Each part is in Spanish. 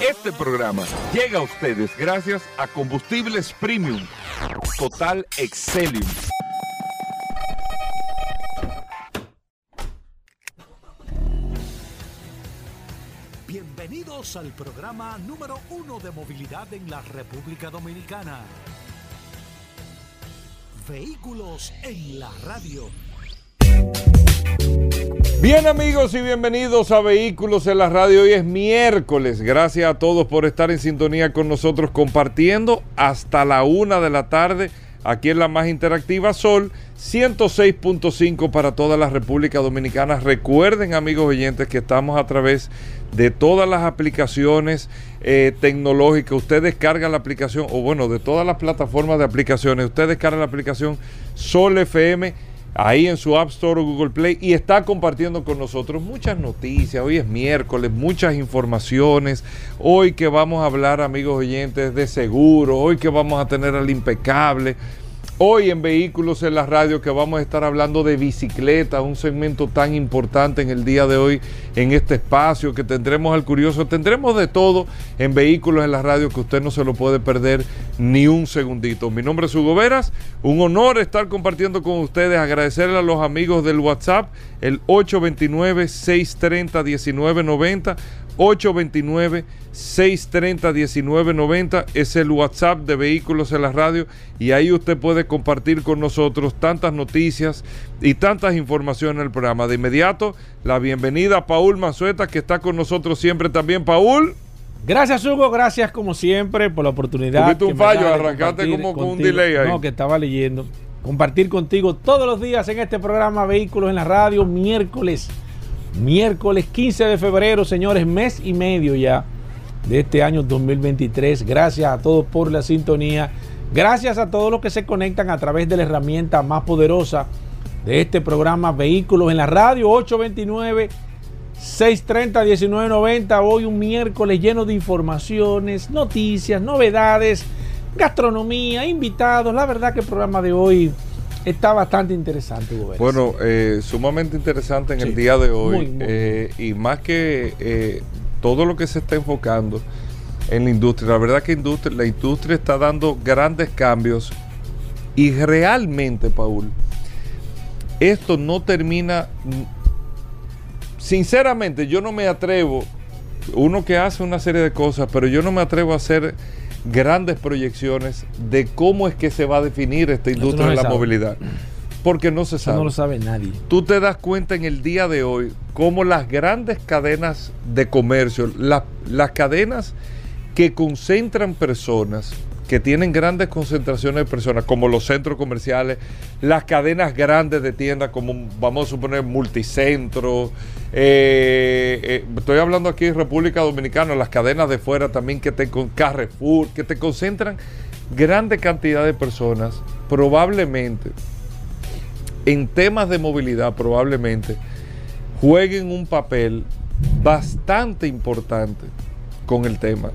Este programa llega a ustedes gracias a Combustibles Premium Total Excelium. Bienvenidos al programa número uno de movilidad en la República Dominicana. Vehículos en la radio. Bien amigos y bienvenidos a Vehículos en la Radio. Hoy es miércoles. Gracias a todos por estar en sintonía con nosotros compartiendo hasta la una de la tarde aquí en la más interactiva Sol 106.5 para toda la República Dominicana. Recuerden amigos oyentes que estamos a través de todas las aplicaciones eh, tecnológicas. Usted descarga la aplicación, o bueno, de todas las plataformas de aplicaciones. Usted descarga la aplicación Sol FM ahí en su App Store o Google Play y está compartiendo con nosotros muchas noticias. Hoy es miércoles, muchas informaciones. Hoy que vamos a hablar, amigos oyentes, de seguro. Hoy que vamos a tener al impecable. Hoy en Vehículos en la Radio que vamos a estar hablando de bicicleta, un segmento tan importante en el día de hoy en este espacio que tendremos al curioso, tendremos de todo en Vehículos en la Radio que usted no se lo puede perder ni un segundito. Mi nombre es Hugo Veras, un honor estar compartiendo con ustedes, agradecerle a los amigos del WhatsApp, el 829-630-1990. 829-630-1990 es el WhatsApp de Vehículos en la Radio y ahí usted puede compartir con nosotros tantas noticias y tantas informaciones en el programa. De inmediato, la bienvenida a Paul Manzueta que está con nosotros siempre también. Paul. Gracias Hugo, gracias como siempre por la oportunidad. Tuviste un fallo, arrancaste como con un delay ahí. No, que estaba leyendo. Compartir contigo todos los días en este programa Vehículos en la Radio, miércoles miércoles 15 de febrero, señores, mes y medio ya de este año 2023. Gracias a todos por la sintonía. Gracias a todos los que se conectan a través de la herramienta más poderosa de este programa Vehículos en la Radio 829 630 1990. Hoy un miércoles lleno de informaciones, noticias, novedades, gastronomía, invitados. La verdad que el programa de hoy Está bastante interesante, Bueno, eh, sumamente interesante en el día de hoy. Eh, y más que eh, todo lo que se está enfocando en la industria. La verdad que industria, la industria está dando grandes cambios. Y realmente, Paul, esto no termina. Sinceramente, yo no me atrevo. Uno que hace una serie de cosas, pero yo no me atrevo a hacer grandes proyecciones de cómo es que se va a definir esta industria de la movilidad. Porque no se sabe. no lo sabe nadie. Tú te das cuenta en el día de hoy cómo las grandes cadenas de comercio, las cadenas que concentran personas, que tienen grandes concentraciones de personas, como los centros comerciales, las cadenas grandes de tiendas, como vamos a suponer multicentro, eh, eh, estoy hablando aquí en República Dominicana, las cadenas de fuera también que te con Carrefour, que te concentran grande cantidad de personas, probablemente en temas de movilidad, probablemente jueguen un papel bastante importante con el tema.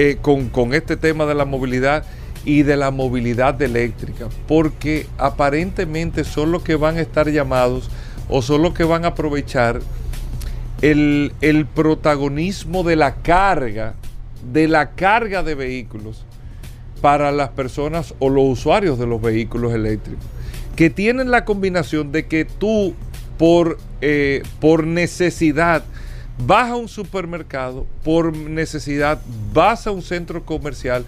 Eh, con, con este tema de la movilidad y de la movilidad eléctrica, porque aparentemente son los que van a estar llamados o son los que van a aprovechar el, el, protagonismo de la carga, de la carga de vehículos para las personas o los usuarios de los vehículos eléctricos, que tienen la combinación de que tú por, eh, por necesidad vas a un supermercado, por necesidad vas a un centro comercial,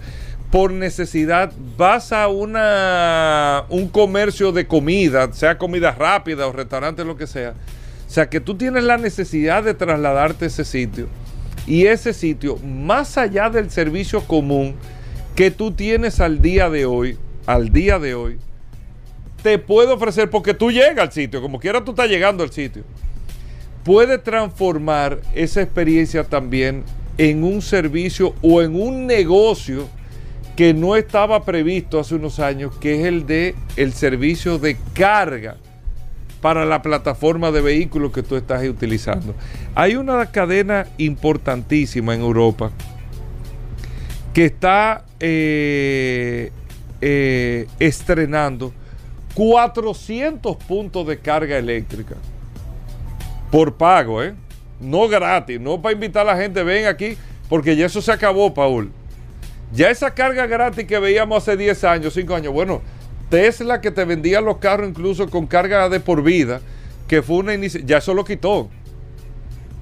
por necesidad vas a una, un comercio de comida, sea comida rápida o restaurante, lo que sea. O sea, que tú tienes la necesidad de trasladarte a ese sitio. Y ese sitio, más allá del servicio común que tú tienes al día de hoy, al día de hoy, te puede ofrecer, porque tú llegas al sitio, como quiera tú estás llegando al sitio puede transformar esa experiencia también en un servicio o en un negocio que no estaba previsto hace unos años, que es el de el servicio de carga para la plataforma de vehículos que tú estás utilizando. Hay una cadena importantísima en Europa que está eh, eh, estrenando 400 puntos de carga eléctrica por pago, ¿eh? No gratis, no para invitar a la gente, ven aquí, porque ya eso se acabó, Paul. Ya esa carga gratis que veíamos hace 10 años, 5 años, bueno, Tesla que te vendía los carros incluso con carga de por vida, que fue una inicia ya eso lo quitó.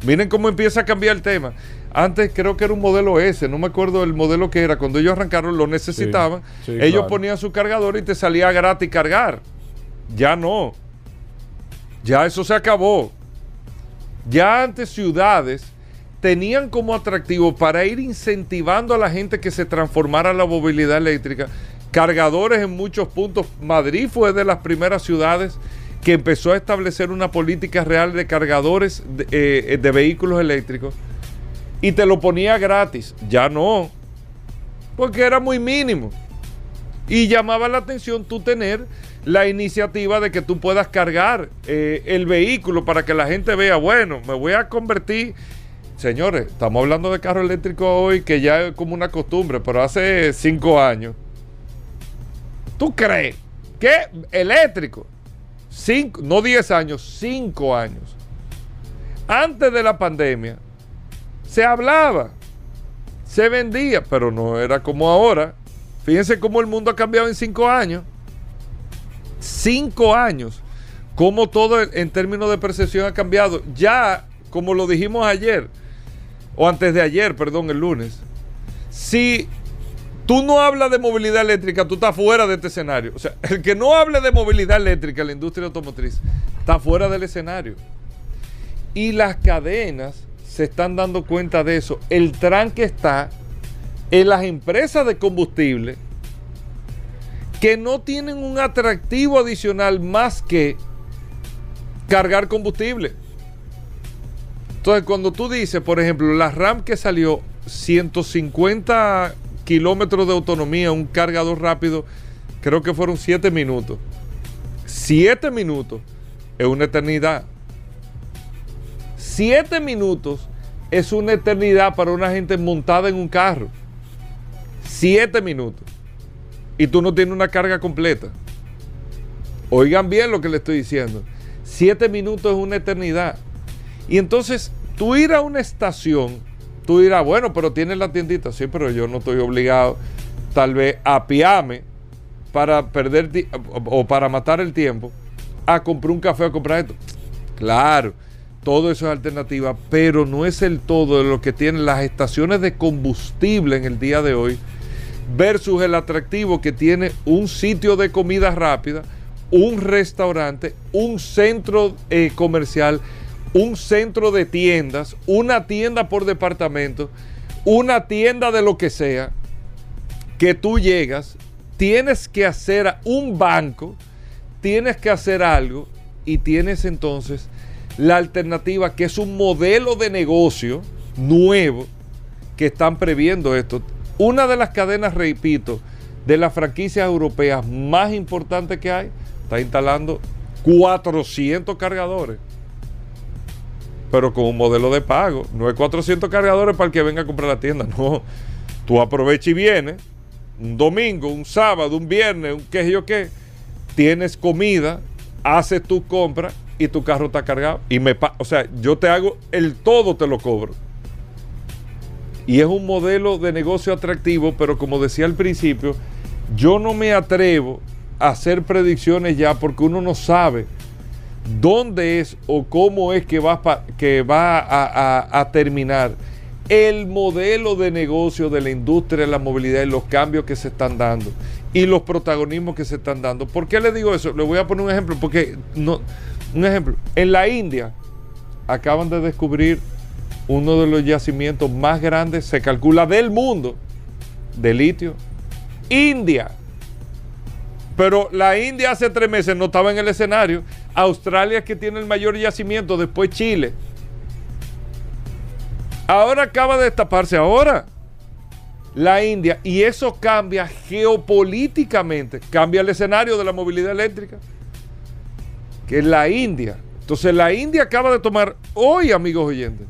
Miren cómo empieza a cambiar el tema. Antes creo que era un modelo S, no me acuerdo el modelo que era. Cuando ellos arrancaron lo necesitaban. Sí, sí, ellos claro. ponían su cargador y te salía gratis cargar. Ya no. Ya eso se acabó. Ya antes ciudades tenían como atractivo para ir incentivando a la gente que se transformara la movilidad eléctrica. Cargadores en muchos puntos. Madrid fue de las primeras ciudades que empezó a establecer una política real de cargadores de, eh, vehículos eléctricos y te lo ponía gratis. Ya no, porque era muy mínimo. Y llamaba la atención tú tener la iniciativa de que tú puedas cargar eh, el vehículo para que la gente vea, bueno, me voy a convertir. Señores, estamos hablando de carro eléctrico hoy que ya es como una costumbre, pero hace cinco años. ¿Tú crees que eléctrico? Cinco, no 10 años, 5 años. Antes de la pandemia, se hablaba, se vendía, pero no era como ahora. Fíjense cómo el mundo ha cambiado en 5 años. 5 años. Cómo todo en términos de percepción ha cambiado. Ya, como lo dijimos ayer, o antes de ayer, perdón, el lunes. Si tú no hablas de movilidad eléctrica, tú estás fuera de este escenario. O sea, el que no hable de movilidad eléctrica en la industria automotriz está fuera del escenario. Y las cadenas se están dando cuenta de eso. El tranque está en las empresas de combustible que no tienen un atractivo adicional más que cargar combustible. Entonces, cuando tú dices, por ejemplo, la RAM que salió 150 kilómetros de autonomía, un cargador rápido, creo que fueron 7 minutos. 7 minutos es una eternidad. 7 minutos es una eternidad para una gente montada en un carro. 7 minutos. Y tú no tienes una carga completa. Oigan bien lo que le estoy diciendo. 7 minutos es una eternidad. Y entonces, tú ir a una estación, tú dirás, bueno, pero tienes la tiendita. Sí, pero yo no estoy obligado, tal vez, a piarme para perder o para matar el tiempo a comprar un café a comprar esto. Claro, todo eso es alternativa, pero no es el todo de lo que tienen las estaciones de combustible en el día de hoy versus el atractivo que tiene un sitio de comida rápida, un restaurante, un centro eh, comercial, un centro de tiendas, una tienda por departamento, una tienda de lo que sea, que tú llegas, tienes que hacer un banco, tienes que hacer algo y tienes entonces la alternativa que es un modelo de negocio nuevo que están previendo esto. Una de las cadenas, repito, de las franquicias europeas más importantes que hay, está instalando 400 cargadores. Pero con un modelo de pago. No es 400 cargadores para el que venga a comprar la tienda. No. Tú aprovechas y vienes. Un domingo, un sábado, un viernes, un qué sé yo qué. Tienes comida, haces tu compra y tu carro está cargado. Y me o sea, yo te hago el todo, te lo cobro. Y es un modelo de negocio atractivo, pero como decía al principio, yo no me atrevo a hacer predicciones ya porque uno no sabe dónde es o cómo es que va, que va a terminar el modelo de negocio de la industria de la movilidad y los cambios que se están dando y los protagonismos que se están dando. ¿Por qué le digo eso? Le voy a poner un ejemplo, porque no, un ejemplo, en la India acaban de descubrir uno de los yacimientos más grandes, se calcula, del mundo de litio. India. Pero la India hace tres meses no estaba en el escenario. Australia que tiene el mayor yacimiento, después Chile. Ahora acaba de destaparse ahora la India y eso cambia geopolíticamente, cambia el escenario de la movilidad eléctrica, que es la India. Entonces la India acaba de tomar hoy, amigos oyentes,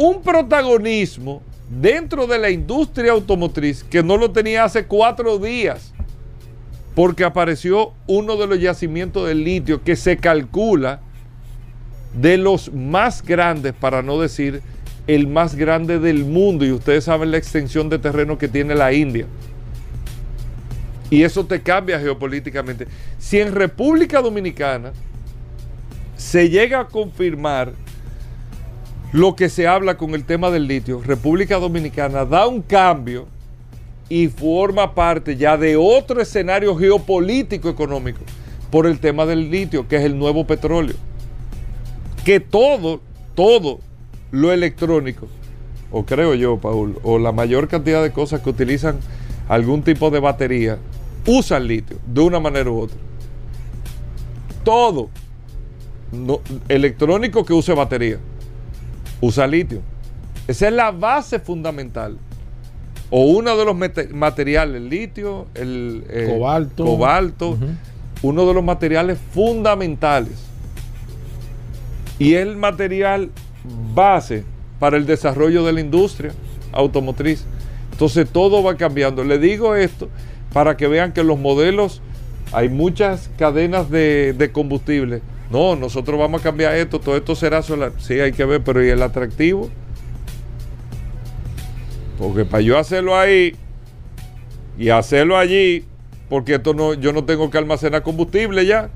un protagonismo dentro de la industria automotriz que no lo tenía hace cuatro días, porque apareció uno de los yacimientos de litio que se calcula de los más grandes, para no decir el más grande del mundo y ustedes saben la extensión de terreno que tiene la India. Y eso te cambia geopolíticamente. Si en República Dominicana se llega a confirmar lo que se habla con el tema del litio, República Dominicana da un cambio y forma parte ya de otro escenario geopolítico económico por el tema del litio, que es el nuevo petróleo. Que todo, todo lo electrónico, o creo yo, Paul, o la mayor cantidad de cosas que utilizan algún tipo de batería, usan litio de una manera u otra. Todo electrónico que use batería usa litio. Esa es la base fundamental. O uno de los materiales, litio, el eh, cobalto, cobalto uno de los materiales fundamentales. Y el material base para el desarrollo de la industria automotriz. Entonces todo va cambiando. Le digo esto para que vean que los modelos, hay muchas cadenas de, combustible. No, nosotros vamos a cambiar esto, todo esto será solar. Sí, hay que ver, pero ¿y el atractivo? Porque para yo hacerlo ahí y hacerlo allí, porque esto no, yo no tengo que almacenar combustible ya,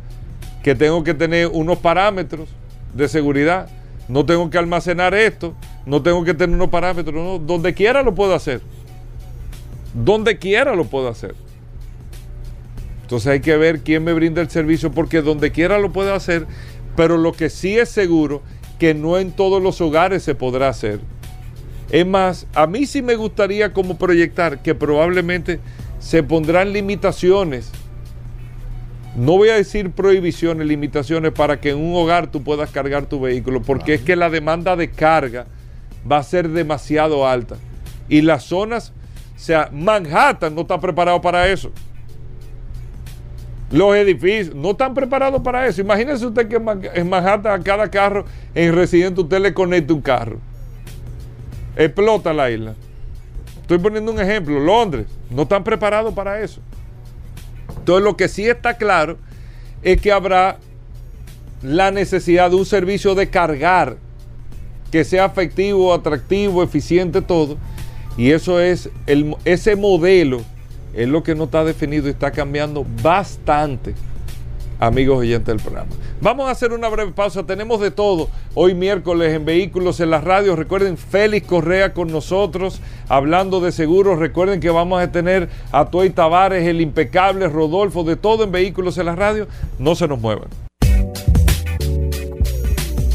que tengo que tener unos parámetros de seguridad, no tengo que almacenar esto, no tengo que tener unos parámetros, no, donde quiera lo puedo hacer. Donde quiera lo puedo hacer. Entonces hay que ver quién me brinda el servicio porque donde quiera lo puedo hacer, pero lo que sí es seguro que no en todos los hogares se podrá hacer. Es más, a mí sí me gustaría como proyectar que probablemente se pondrán limitaciones. No voy a decir prohibiciones, limitaciones para que en un hogar tú puedas cargar tu vehículo, porque es que la demanda de carga va a ser demasiado alta. Y las zonas, o sea, Manhattan no está preparado para eso. Los edificios no están preparados para eso. Imagínese usted que en Manhattan a cada carro en residente usted le conecte un carro. Explota la isla. Estoy poniendo un ejemplo. Londres no están preparados para eso. Entonces lo que sí está claro es que habrá la necesidad de un servicio de cargar que sea efectivo, atractivo, eficiente, todo. Y eso es el, ese modelo es lo que no está definido y está cambiando bastante, amigos oyentes del programa. Vamos a hacer una breve pausa, tenemos de todo hoy miércoles en Vehículos en la Radio. Recuerden, Félix Correa con nosotros, hablando de seguros. Recuerden que vamos a tener a Toy Tavares, el impecable Rodolfo, de todo en Vehículos en la Radio. No se nos muevan.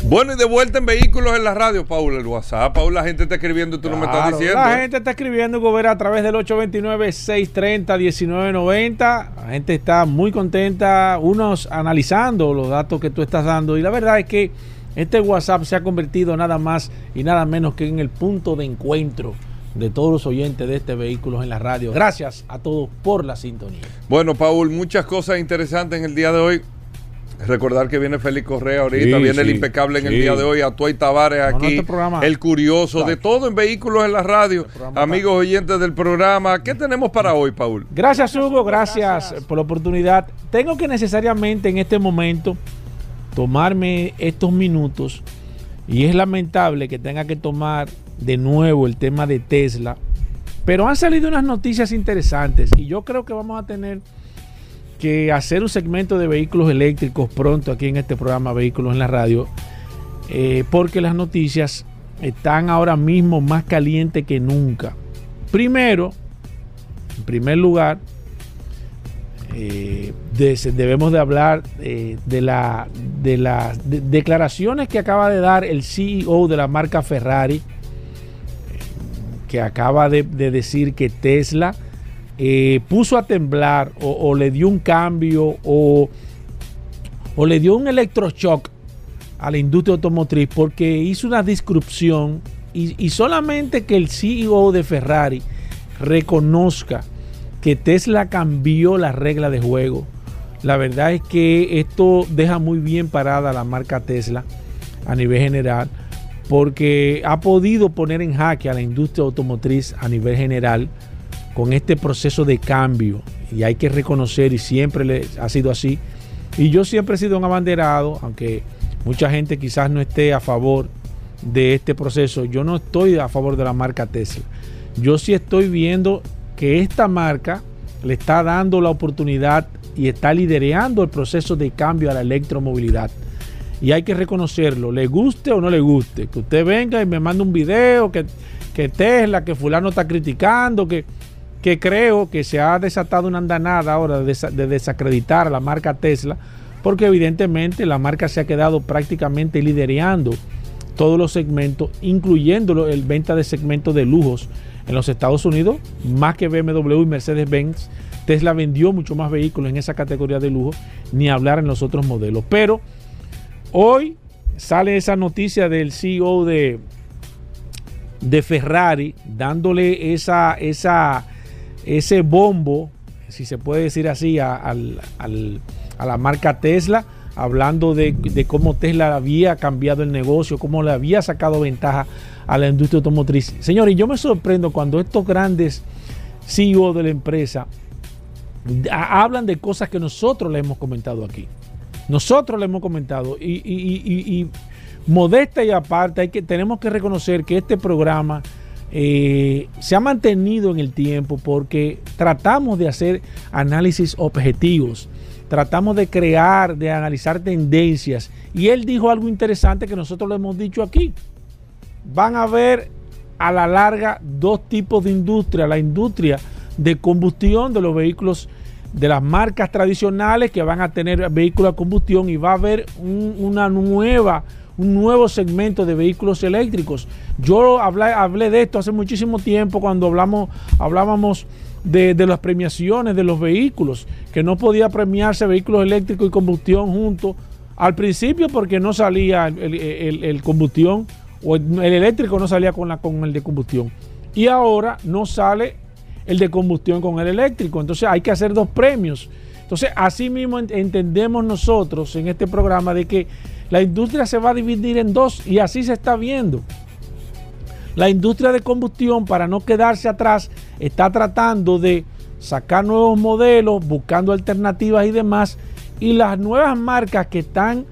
Bueno, y de vuelta en vehículos en la radio, Paula, el WhatsApp. Paula, la gente está escribiendo y tú no me estás diciendo. La gente está escribiendo, Gobera, a través del 829-630-1990. La gente está muy contenta, unos analizando los datos que tú estás dando. Y la verdad es que este WhatsApp se ha convertido nada más y nada menos que en el punto de encuentro de todos los oyentes de este vehículo en la radio. Gracias a todos por la sintonía. Bueno, Paul, muchas cosas interesantes en el día de hoy. Recordar que viene Félix Correa ahorita, viene el impecable en el día de hoy, Atuay Tavares aquí, este el curioso, de todo en vehículos en la radio, este amigos oyentes del programa. ¿Qué tenemos para hoy, Paul? Gracias, Hugo, gracias, por la oportunidad. Tengo que necesariamente en este momento tomarme estos minutos y es lamentable que tenga que tomar de nuevo el tema de Tesla, pero han salido unas noticias interesantes y yo creo que vamos a tener que hacer un segmento de vehículos eléctricos pronto aquí en este programa Vehículos en la Radio, eh, porque las noticias están ahora mismo más calientes que nunca. Primero, en primer lugar, eh, debemos de hablar eh, de, la, de las declaraciones que acaba de dar el CEO de la marca Ferrari, que acaba de decir que Tesla eh, puso a temblar o, le dio un cambio o, o le dio un electroshock a la industria automotriz porque hizo una disrupción y, y, solamente que el CEO de Ferrari reconozca que Tesla cambió la regla de juego. La verdad es que esto deja muy bien parada la marca Tesla a nivel general porque ha podido poner en jaque a la industria automotriz a nivel general con este proceso de cambio. Y hay que reconocer, y siempre le, ha sido así. Y yo siempre he sido un abanderado, aunque mucha gente quizás no esté a favor de este proceso. Yo no estoy a favor de la marca Tesla. Yo sí estoy viendo que esta marca le está dando la oportunidad y está liderando el proceso de cambio a la electromovilidad. Y hay que reconocerlo, le guste o no le guste. Que usted venga y me mande un video que, que Tesla, que fulano está criticando, que, que creo que se ha desatado una andanada ahora de, de desacreditar a la marca Tesla, porque evidentemente la marca se ha quedado prácticamente liderando todos los segmentos, incluyendo el venta de segmentos de lujos en los Estados Unidos, más que BMW y Mercedes-Benz. Tesla vendió mucho más vehículos en esa categoría de lujo, ni hablar en los otros modelos. Pero hoy sale esa noticia del CEO de, de Ferrari, dándole esa, esa, ese bombo, si se puede decir así, a, la marca Tesla, hablando de, cómo Tesla había cambiado el negocio, cómo le había sacado ventaja a la industria automotriz. Señores, yo me sorprendo cuando estos grandes CEO de la empresa hablan de cosas que nosotros le hemos comentado aquí. Nosotros le hemos comentado y, modesta y aparte tenemos que reconocer que este programa eh, se ha mantenido en el tiempo porque tratamos de hacer análisis objetivos, tratamos de crear, de analizar tendencias y él dijo algo interesante que nosotros lo hemos dicho aquí van a haber a la larga dos tipos de industria. La industria de combustión de los vehículos de las marcas tradicionales que van a tener vehículos a combustión y va a haber una nueva, un nuevo segmento de vehículos eléctricos. Yo hablé, hablé de esto hace muchísimo tiempo cuando hablamos, hablábamos de, las premiaciones de los vehículos, que no podía premiarse vehículos eléctricos y combustión juntos. Al principio porque no salía el combustión o el eléctrico no salía con, la, con el de combustión. Y ahora no sale el de combustión con el eléctrico. Entonces hay que hacer dos premios. Entonces, así mismo entendemos nosotros en este programa de que la industria se va a dividir en dos y así se está viendo. La industria de combustión, para no quedarse atrás, está tratando de sacar nuevos modelos, buscando alternativas y demás. Y las nuevas marcas que están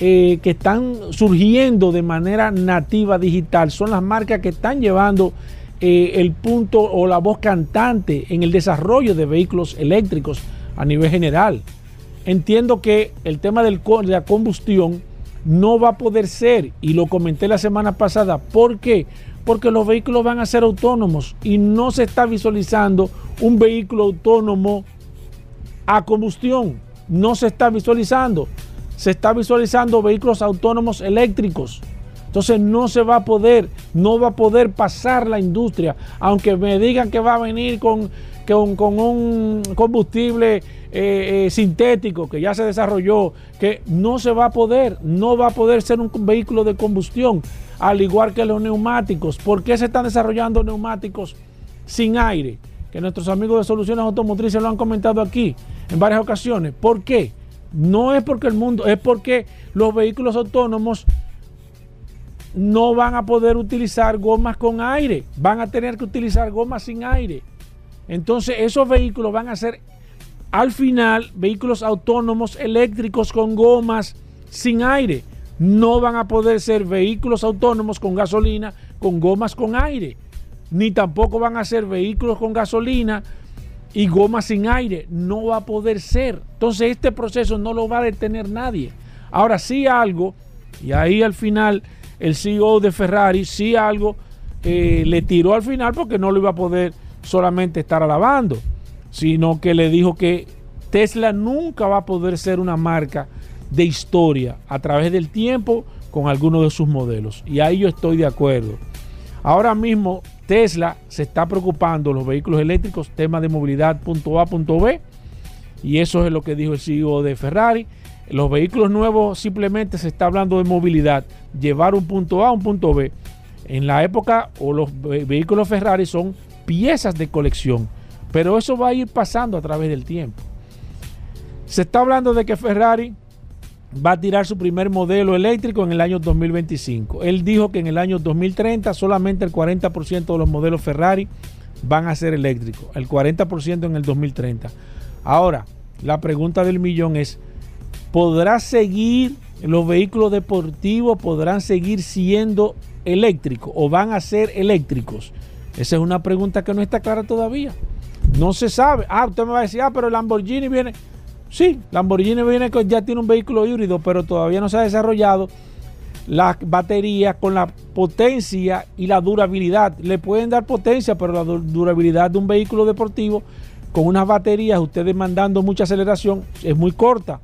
eh, que están surgiendo de manera nativa digital son las marcas que están llevando eh, el punto o la voz cantante en el desarrollo de vehículos eléctricos a nivel general. Entiendo que el tema del, de la combustión no va a poder ser, y lo comenté la semana pasada, ¿por qué? Porque los vehículos van a ser autónomos y no se está visualizando un vehículo autónomo a combustión, no se está visualizando se está visualizando vehículos autónomos eléctricos. Entonces no se va a poder, no va a poder pasar la industria, aunque me digan que va a venir con, con, un combustible eh, eh, sintético que ya se desarrolló, que no se va a poder, no va a poder ser un vehículo de combustión, al igual que los neumáticos. ¿Por qué se están desarrollando neumáticos sin aire? Que nuestros amigos de Soluciones Automotrices lo han comentado aquí en varias ocasiones. ¿Por qué? No es porque el mundo, es porque los vehículos autónomos no van a poder utilizar gomas con aire, van a tener que utilizar gomas sin aire. Entonces esos vehículos van a ser al final vehículos autónomos eléctricos con gomas sin aire. No van a poder ser vehículos autónomos con gasolina con gomas con aire. Ni tampoco van a ser vehículos con gasolina y goma sin aire. No va a poder ser. Entonces este proceso no lo va a detener nadie. Ahora sí algo, y ahí al final el CEO de Ferrari sí algo eh, le tiró al final porque no lo iba a poder solamente estar alabando, sino que le dijo que Tesla nunca va a poder ser una marca de historia a través del tiempo con alguno de sus modelos. Y ahí yo estoy de acuerdo. Ahora mismo Tesla se está preocupando los vehículos eléctricos, tema de movilidad punto A, punto B. Y eso es lo que dijo el CEO de Ferrari. Los vehículos nuevos simplemente se está hablando de movilidad, llevar un punto A a un punto B. En la época o los vehículos Ferrari son piezas de colección, pero eso va a ir pasando a través del tiempo. Se está hablando de que Ferrari va a tirar su primer modelo eléctrico en el año 2025. Él dijo que en el año 2030 solamente el 40% de los modelos Ferrari van a ser eléctricos, el 40% en el 2030. Ahora, la pregunta del millón es, ¿podrá seguir los vehículos deportivos podrán seguir siendo eléctricos o van a ser eléctricos? Esa es una pregunta que no está clara todavía. No se sabe. Ah, usted me va a decir, ah, pero el Lamborghini viene. Sí, Lamborghini viene que ya tiene un vehículo híbrido, pero todavía no se ha desarrollado las baterías con la potencia y la durabilidad. Le pueden dar potencia, pero la durabilidad de un vehículo deportivo con unas baterías, ustedes mandando mucha aceleración, es muy corta.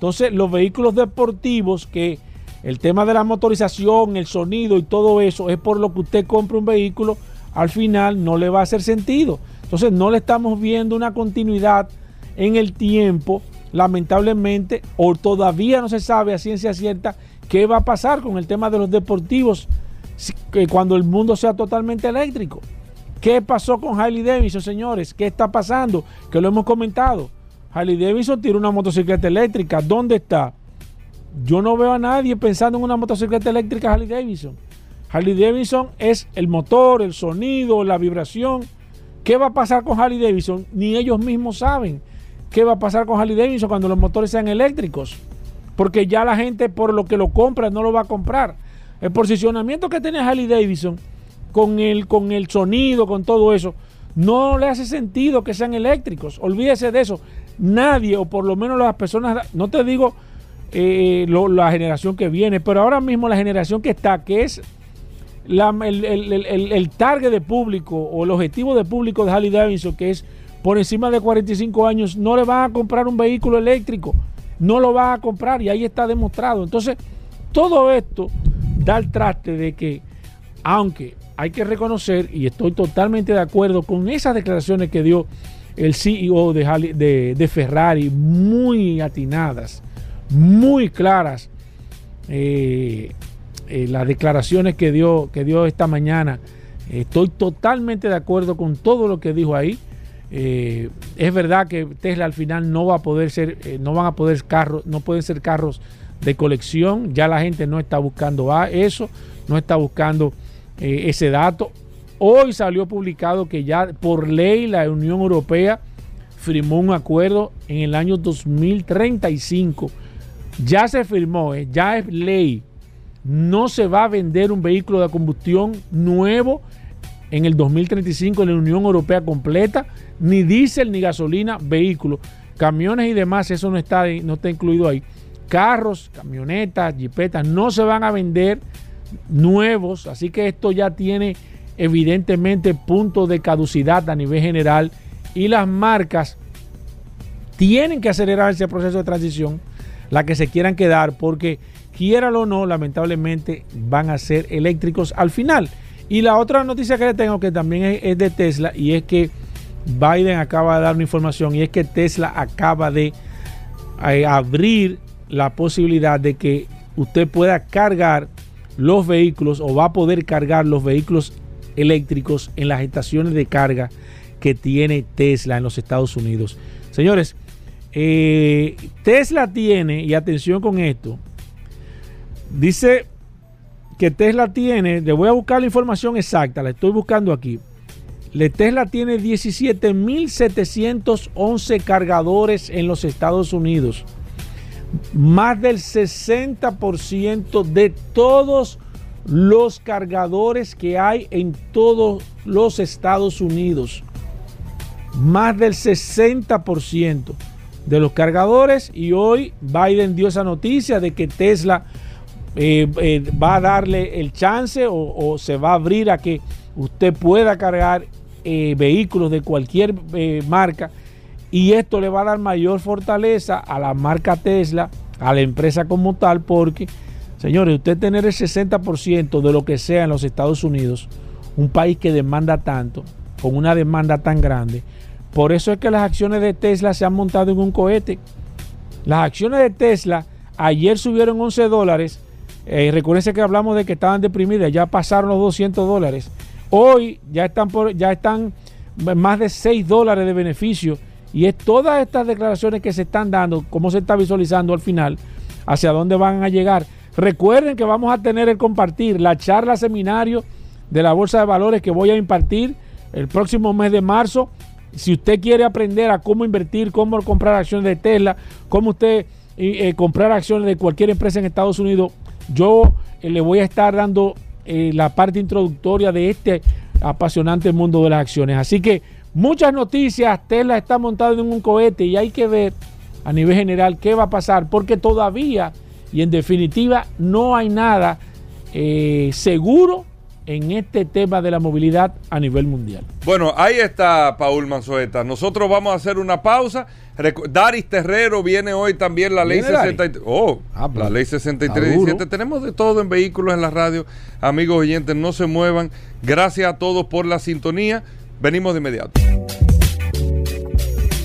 Entonces, los vehículos deportivos que el tema de la motorización, el sonido y todo eso es por lo que usted compra un vehículo, al final no le va a hacer sentido. Entonces, no le estamos viendo una continuidad en el tiempo, lamentablemente, o todavía no se sabe a ciencia cierta qué va a pasar con el tema de los deportivos cuando el mundo sea totalmente eléctrico. ¿Qué pasó con Harley Davidson, señores? ¿Qué está pasando? Que lo hemos comentado. Harley Davidson tiene una motocicleta eléctrica. ¿Dónde está? Yo no veo a nadie pensando en una motocicleta eléctrica Harley Davidson. Harley Davidson es el motor, el sonido, la vibración. ¿Qué va a pasar con Harley Davidson? Ni ellos mismos saben qué va a pasar con Harley Davidson cuando los motores sean eléctricos. Porque ya la gente por lo que lo compra no lo va a comprar. El posicionamiento que tiene Harley Davidson con el, con el sonido, con todo eso, no le hace sentido que sean eléctricos. Olvídese de eso nadie, o por lo menos las personas, no te digo eh, la generación que viene, pero ahora mismo la generación que está, que es el, target de público o el objetivo de público de Harley Davidson, que es por encima de 45 años, no le van a comprar un vehículo eléctrico, no lo van a comprar y ahí está demostrado. Entonces, todo esto da el traste de que, aunque hay que reconocer, y estoy totalmente de acuerdo con esas declaraciones que dio el CEO de, Ferrari, muy atinadas, muy claras. Eh, eh, las declaraciones que dio, que dio esta mañana, estoy totalmente de acuerdo con todo lo que dijo ahí. Eh, es verdad que Tesla al final no va a poder ser, no van a poder carros, no pueden ser carros de colección. Ya la gente no está buscando eso, no está buscando ese dato. Hoy salió publicado que ya por ley la Unión Europea firmó un acuerdo en el año 2035. Ya se firmó, eh, ya es ley. No se va a vender un vehículo de combustión nuevo en el 2035 en la Unión Europea completa, ni diésel ni gasolina, vehículos, camiones y demás, eso no está, no está incluido ahí. Carros, camionetas, jipetas, no se van a vender nuevos, así que esto ya tiene evidentemente punto de caducidad a nivel general y las marcas tienen que acelerar ese proceso de transición, la que se quieran quedar, porque quieran o no, lamentablemente van a ser eléctricos al final. Y la otra noticia que le tengo que también es, de Tesla y es que Biden acaba de dar una información y es que Tesla acaba de eh, abrir la posibilidad de que usted pueda cargar los vehículos o va a poder cargar los vehículos eléctricos en las estaciones de carga que tiene Tesla en los Estados Unidos. Señores, eh, Tesla tiene, y atención con esto, dice que Tesla tiene, le voy a buscar la información exacta, la estoy buscando aquí. Tesla tiene 17.711 cargadores en los Estados Unidos. Más del 60% de todos los cargadores que hay en todos los Estados Unidos. Más del 60% de los cargadores y hoy Biden dio esa noticia de que Tesla eh, eh, va a darle el chance o, se va a abrir a que usted pueda cargar eh, vehículos de cualquier marca y esto le va a dar mayor fortaleza a la marca Tesla, a la empresa como tal, porque Señores, usted tener el 60% de lo que sea en los Estados Unidos, un país que demanda tanto, con una demanda tan grande, por eso es que las acciones de Tesla se han montado en un cohete. Las acciones de Tesla ayer subieron 11 dólares. Eh, recuérdense que hablamos de que estaban deprimidas, ya pasaron los 200 dólares. Hoy ya están, por, ya están más de 6 dólares de beneficio. Y es todas estas declaraciones que se están dando, cómo se está visualizando al final, hacia dónde van a llegar. Recuerden que vamos a tener el compartir la charla seminario de la Bolsa de Valores que voy a impartir el próximo mes de marzo. Si usted quiere aprender a cómo invertir, cómo comprar acciones de Tesla, cómo usted eh, comprar acciones de cualquier empresa en Estados Unidos, yo eh, le voy a estar dando eh, la parte introductoria de este apasionante mundo de las acciones. Así que muchas noticias, Tesla está montado en un cohete y hay que ver a nivel general qué va a pasar, porque todavía y en definitiva no hay nada eh, seguro en este tema de la movilidad a nivel mundial. Bueno, ahí está Paul Manzueta. Nosotros vamos a hacer una pausa. Daris Terrero viene hoy también la ley ¿Viene Daris? 63. Oh, Ah, pues, la ley está 63 duro. 17. Tenemos de todo en vehículos en la radio. Amigos oyentes, no se muevan. Gracias a todos por la sintonía. Venimos de inmediato.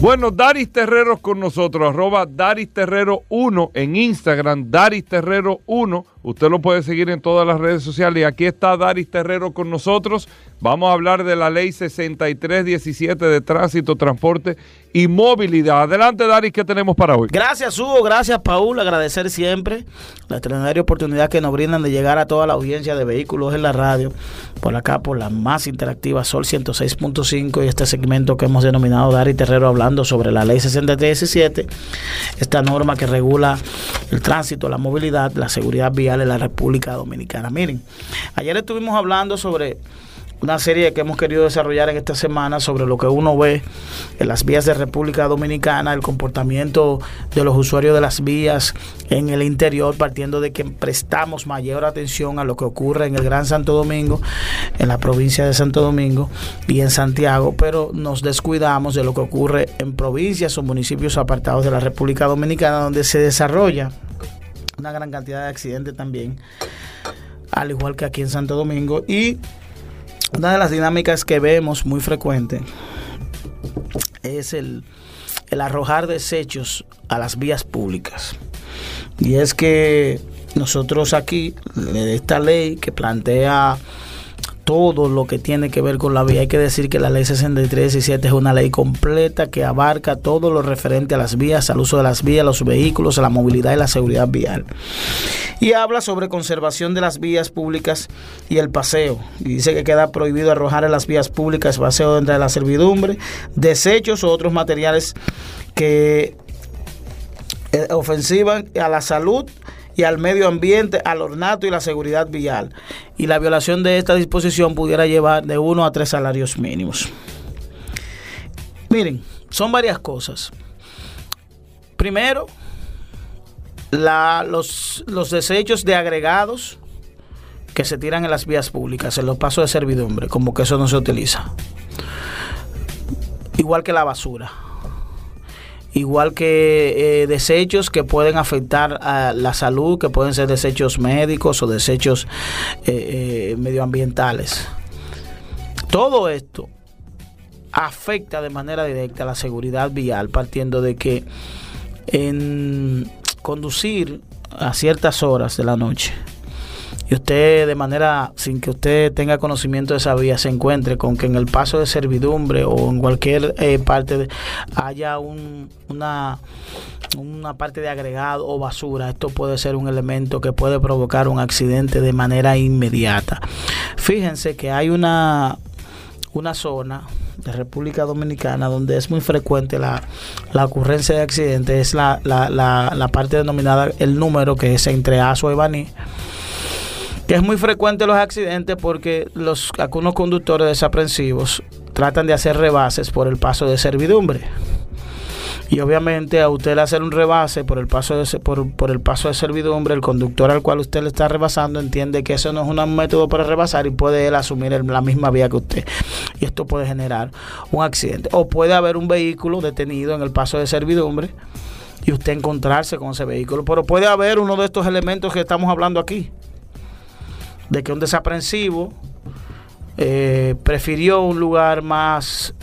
Bueno, Daris Terrero con nosotros, arroba Daris Terrero 1 en Instagram, Daris Terrero 1. Usted lo puede seguir en todas las redes sociales. Y aquí está Daris Terrero con nosotros. Vamos a hablar de la ley 6317 de tránsito, transporte y movilidad. Adelante, Daris, ¿qué tenemos para hoy? Gracias, Hugo. Gracias, Paul. Agradecer siempre la extraordinaria oportunidad que nos brindan de llegar a toda la audiencia de vehículos en la radio. Por acá, por la más interactiva Sol 106.5 y este segmento que hemos denominado Dari Terrero hablando sobre la ley 6317, esta norma que regula el tránsito, la movilidad, la seguridad vial en la República Dominicana. Miren, ayer estuvimos hablando sobre una serie que hemos querido desarrollar en esta semana sobre lo que uno ve en las vías de República Dominicana, el comportamiento de los usuarios de las vías en el interior, partiendo de que prestamos mayor atención a lo que ocurre en el Gran Santo Domingo, en la provincia de Santo Domingo y en Santiago, pero nos descuidamos de lo que ocurre en provincias o municipios apartados de la República Dominicana, donde se desarrolla una gran cantidad de accidentes también, al igual que aquí en Santo Domingo. Y una de las dinámicas que vemos muy frecuente es el, arrojar desechos a las vías públicas. Y es que nosotros aquí, esta ley que plantea todo lo que tiene que ver con la vía. Hay que decir que la ley 6317 es una ley completa que abarca todo lo referente a las vías, al uso de las vías, los vehículos, a la movilidad y la seguridad vial. Y habla sobre conservación de las vías públicas y el paseo. Y dice que queda prohibido arrojar en las vías públicas paseo dentro de la servidumbre, desechos o otros materiales que eh, ofensivan a la salud y al medio ambiente, al ornato y la seguridad vial. Y la violación de esta disposición pudiera llevar de uno a tres salarios mínimos. Miren, son varias cosas. Primero, los desechos de agregados que se tiran en las vías públicas, en los pasos de servidumbre, como que eso no se utiliza. Igual que la basura igual que eh, desechos que pueden afectar a la salud, que pueden ser desechos médicos o desechos eh, eh, medioambientales. Todo esto afecta de manera directa a la seguridad vial, partiendo de que en conducir a ciertas horas de la noche, y usted de manera, sin que usted tenga conocimiento de esa vía, se encuentre con que en el paso de servidumbre o en cualquier eh, parte haya un- una, una parte de agregado o basura, esto puede ser un elemento que puede provocar un accidente de manera inmediata. Fíjense que hay una, una zona de República Dominicana donde es muy frecuente la, la ocurrencia de accidentes, es la, la, la, la parte denominada el número que es entre Aso y Baní que es muy frecuente los accidentes porque los algunos conductores desaprensivos tratan de hacer rebases por el paso de servidumbre. Y obviamente a usted hacer un rebase por el paso de por, por el paso de servidumbre, el conductor al cual usted le está rebasando entiende que eso no es un método para rebasar y puede él asumir la misma vía que usted. Y esto puede generar un accidente. O puede haber un vehículo detenido en el paso de servidumbre y usted encontrarse con ese vehículo. Pero puede haber uno de estos elementos que estamos hablando aquí de que un desaprensivo eh, prefirió un lugar más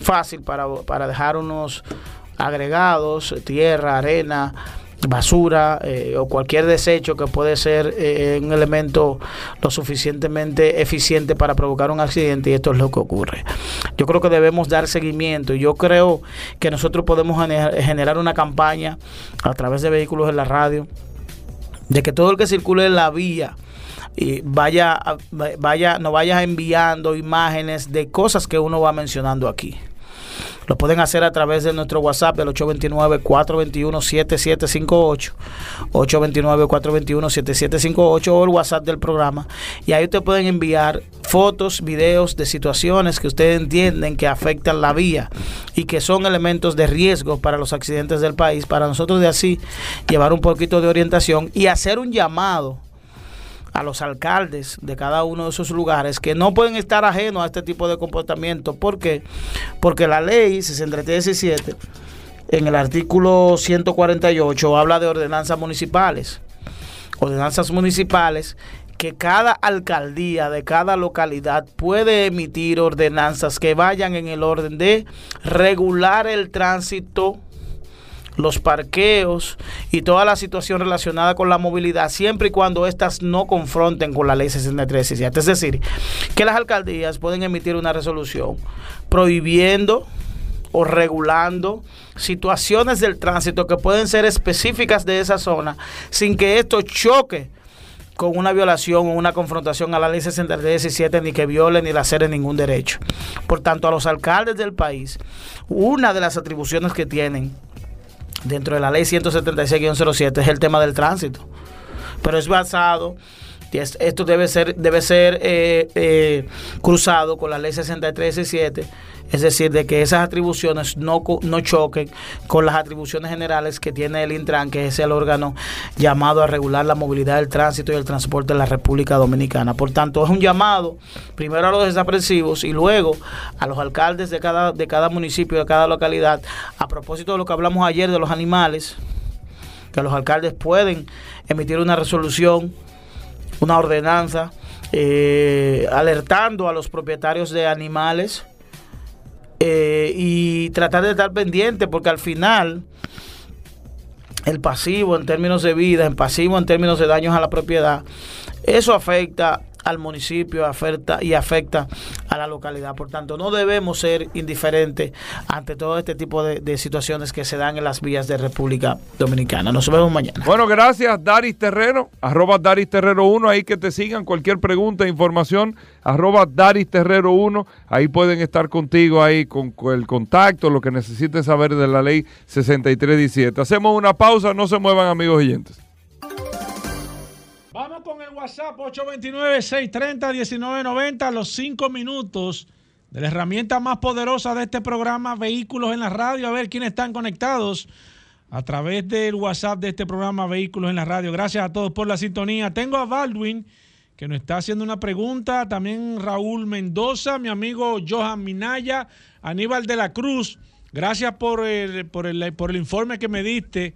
fácil para, para dejar unos agregados, tierra, arena, basura eh, o cualquier desecho que puede ser eh, un elemento lo suficientemente eficiente para provocar un accidente y esto es lo que ocurre. Yo creo que debemos dar seguimiento y yo creo que nosotros podemos gene- generar una campaña a través de vehículos en la radio de que todo el que circule en la vía y vaya, vaya, nos vaya enviando imágenes de cosas que uno va mencionando aquí. Lo pueden hacer a través de nuestro WhatsApp del 829-421-7758, 829-421-7758 o el WhatsApp del programa. Y ahí ustedes pueden enviar fotos, videos de situaciones que ustedes entienden que afectan la vía y que son elementos de riesgo para los accidentes del país, para nosotros de así llevar un poquito de orientación y hacer un llamado a los alcaldes de cada uno de esos lugares que no pueden estar ajenos a este tipo de comportamiento. ¿Por qué? Porque la ley 6317 en el artículo 148 habla de ordenanzas municipales. Ordenanzas municipales que cada alcaldía de cada localidad puede emitir ordenanzas que vayan en el orden de regular el tránsito los parqueos y toda la situación relacionada con la movilidad, siempre y cuando éstas no confronten con la ley 6317. Es decir, que las alcaldías pueden emitir una resolución prohibiendo o regulando situaciones del tránsito que pueden ser específicas de esa zona sin que esto choque con una violación o una confrontación a la ley 6317 ni que viole ni lacere ningún derecho. Por tanto, a los alcaldes del país, una de las atribuciones que tienen dentro de la ley 176-07 es el tema del tránsito. Pero es basado, esto debe ser, debe ser eh, eh, cruzado con la ley 63-17 es decir, de que esas atribuciones no, no choquen con las atribuciones generales que tiene el Intran, que es el órgano llamado a regular la movilidad del tránsito y el transporte en la República Dominicana. Por tanto, es un llamado primero a los desaprensivos y luego a los alcaldes de cada, de cada municipio, de cada localidad, a propósito de lo que hablamos ayer de los animales, que los alcaldes pueden emitir una resolución, una ordenanza, eh, alertando a los propietarios de animales eh, y tratar de estar pendiente porque al final el pasivo en términos de vida, el pasivo en términos de daños a la propiedad, eso afecta al municipio afecta y afecta a la localidad. Por tanto, no debemos ser indiferentes ante todo este tipo de, situaciones que se dan en las vías de República Dominicana. Nos vemos mañana. Bueno, gracias, Daris Terrero, arroba Daris Terrero 1, ahí que te sigan cualquier pregunta, información, arroba Daris Terrero 1, ahí pueden estar contigo ahí con, con el contacto, lo que necesiten saber de la ley 6317. Hacemos una pausa, no se muevan amigos oyentes. WhatsApp 829-630-1990, los cinco minutos de la herramienta más poderosa de este programa, Vehículos en la Radio. A ver quiénes están conectados a través del WhatsApp de este programa, Vehículos en la Radio. Gracias a todos por la sintonía. Tengo a Baldwin que nos está haciendo una pregunta. También Raúl Mendoza, mi amigo Johan Minaya, Aníbal de la Cruz. Gracias por el, por el, por el informe que me diste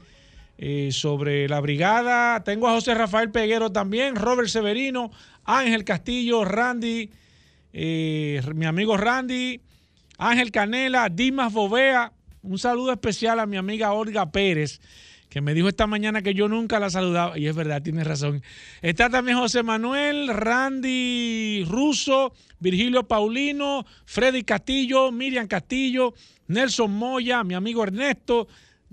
eh, sobre la brigada. Tengo a José Rafael Peguero también, Robert Severino, Ángel Castillo, Randy, eh, mi amigo Randy, Ángel Canela, Dimas Bovea. Un saludo especial a mi amiga Olga Pérez, que me dijo esta mañana que yo nunca la saludaba. Y es verdad, tiene razón. Está también José Manuel, Randy Russo, Virgilio Paulino, Freddy Castillo, Miriam Castillo, Nelson Moya, mi amigo Ernesto,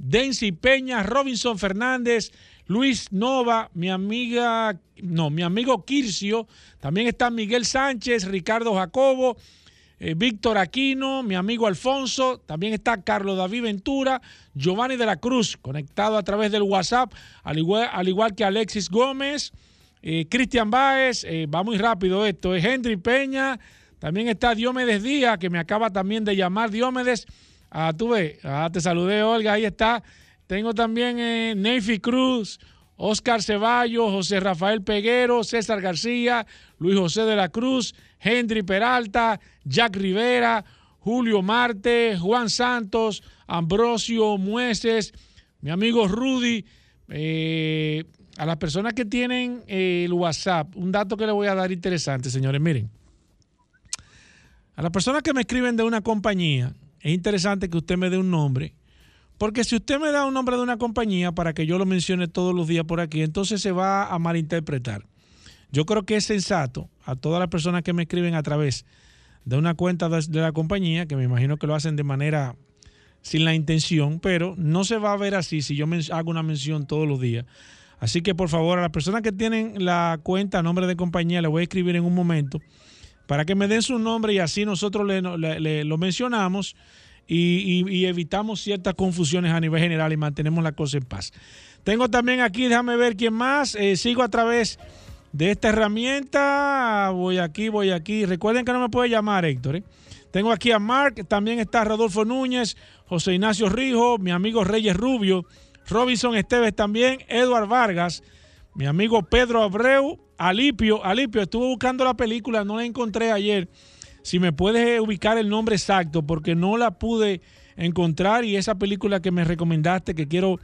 Dency Peña, Robinson Fernández, Luis Nova, mi amiga, no, mi amigo Kircio, también está Miguel Sánchez, Ricardo Jacobo, eh, Víctor Aquino, mi amigo Alfonso, también está Carlos David Ventura, Giovanni de la Cruz, conectado a través del WhatsApp, al igual, al igual que Alexis Gómez, eh, Cristian Báez, eh, va muy rápido esto, es Henry Peña, también está Diomedes Díaz, que me acaba también de llamar Diomedes. Ah, tú ves. Ah, te saludé, Olga. Ahí está. Tengo también eh, Neyfi Cruz, Oscar Ceballos, José Rafael Peguero, César García, Luis José de la Cruz, Henry Peralta, Jack Rivera, Julio Marte, Juan Santos, Ambrosio Mueces, mi amigo Rudy. Eh, a las personas que tienen eh, el WhatsApp, un dato que les voy a dar interesante, señores. Miren, a las personas que me escriben de una compañía, es interesante que usted me dé un nombre, porque si usted me da un nombre de una compañía para que yo lo mencione todos los días por aquí, entonces se va a malinterpretar. Yo creo que es sensato a todas las personas que me escriben a través de una cuenta de la compañía, que me imagino que lo hacen de manera sin la intención, pero no se va a ver así si yo hago una mención todos los días. Así que por favor, a las personas que tienen la cuenta a nombre de compañía, le voy a escribir en un momento para que me den su nombre y así nosotros le, lo mencionamos y, evitamos ciertas confusiones a nivel general y mantenemos la cosa en paz. Tengo también aquí, déjame ver quién más. eh, sigo a través de esta herramienta. Voy aquí, voy aquí. Recuerden que no me puede llamar, Héctor. ¿eh? Tengo aquí a Mark, también está Rodolfo Núñez, José Ignacio Rijo, mi amigo Reyes Rubio, Robinson Esteves también, Eduard Vargas, mi amigo Pedro Abreu, Alipio. Alipio, estuve buscando la película, no la encontré ayer. Si me puedes ubicar el nombre exacto, porque no la pude encontrar y esa película que me recomendaste, que quiero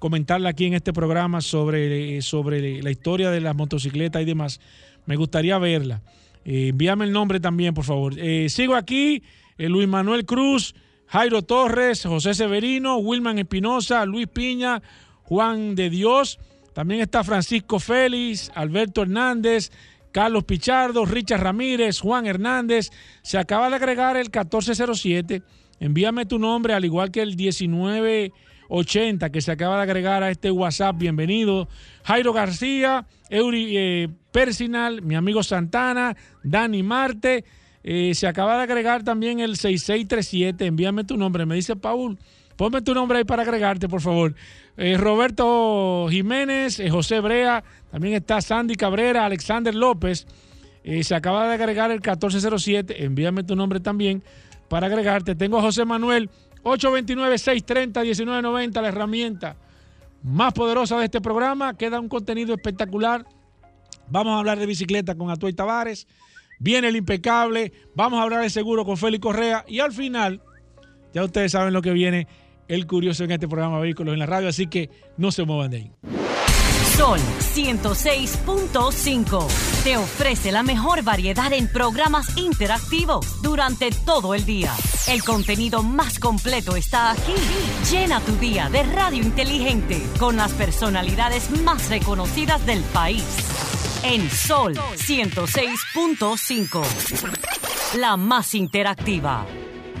comentarla aquí en este programa sobre, sobre la historia de las motocicletas y demás, me gustaría verla. Eh, envíame el nombre también, por favor. Eh, sigo aquí, eh, Luis Manuel Cruz, Jairo Torres, José Severino, Wilman Espinosa, Luis Piña, Juan de Dios. También está Francisco Félix, Alberto Hernández, Carlos Pichardo, Richard Ramírez, Juan Hernández. Se acaba de agregar el 1407. Envíame tu nombre, al igual que el 1980 que se acaba de agregar a este WhatsApp. Bienvenido. Jairo García, Eury eh, Persinal, mi amigo Santana, Dani Marte. Eh, se acaba de agregar también el 6637. Envíame tu nombre. Me dice Paul. Ponme tu nombre ahí para agregarte, por favor. Eh, Roberto Jiménez, eh, José Brea, también está Sandy Cabrera, Alexander López. Eh, se acaba de agregar el 1407. Envíame tu nombre también para agregarte. Tengo a José Manuel, 829-630-1990, la herramienta más poderosa de este programa. Queda un contenido espectacular. Vamos a hablar de bicicleta con Atuay Tavares. Viene el impecable. Vamos a hablar de seguro con Félix Correa. Y al final, ya ustedes saben lo que viene el curioso en este programa Vehículos en la Radio. Así que no se muevan de ahí. Sol 106.5 te ofrece la mejor variedad en programas interactivos durante todo el día. El contenido más completo está aquí. Llena tu día de radio inteligente con las personalidades más reconocidas del país. En Sol 106.5, la más interactiva.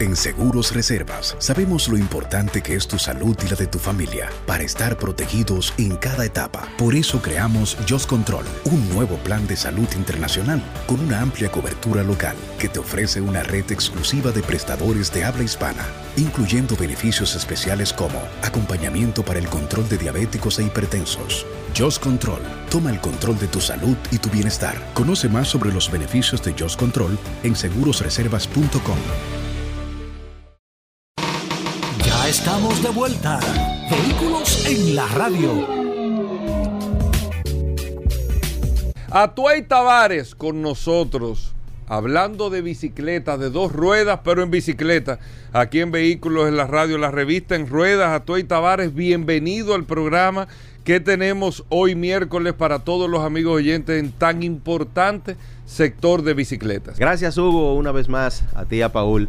En Seguros Reservas sabemos lo importante que es tu salud y la de tu familia para estar protegidos en cada etapa. Por eso creamos Just Control, un nuevo plan de salud internacional con una amplia cobertura local que te ofrece una red exclusiva de prestadores de habla hispana, incluyendo beneficios especiales como acompañamiento para el control de diabéticos e hipertensos. Just Control, toma el control de tu salud y tu bienestar. Conoce más sobre los beneficios de Just Control en segurosreservas.com. estamos de vuelta. Vehículos en la radio. Atuay Tavares con nosotros, hablando de bicicleta, de dos ruedas, pero en bicicleta. Aquí en Vehículos en la Radio, la revista en ruedas. Atuay Tavares, bienvenido al programa que tenemos hoy miércoles para todos los amigos oyentes en tan importante sector de bicicletas. Gracias Hugo, una vez más, a ti a Paul,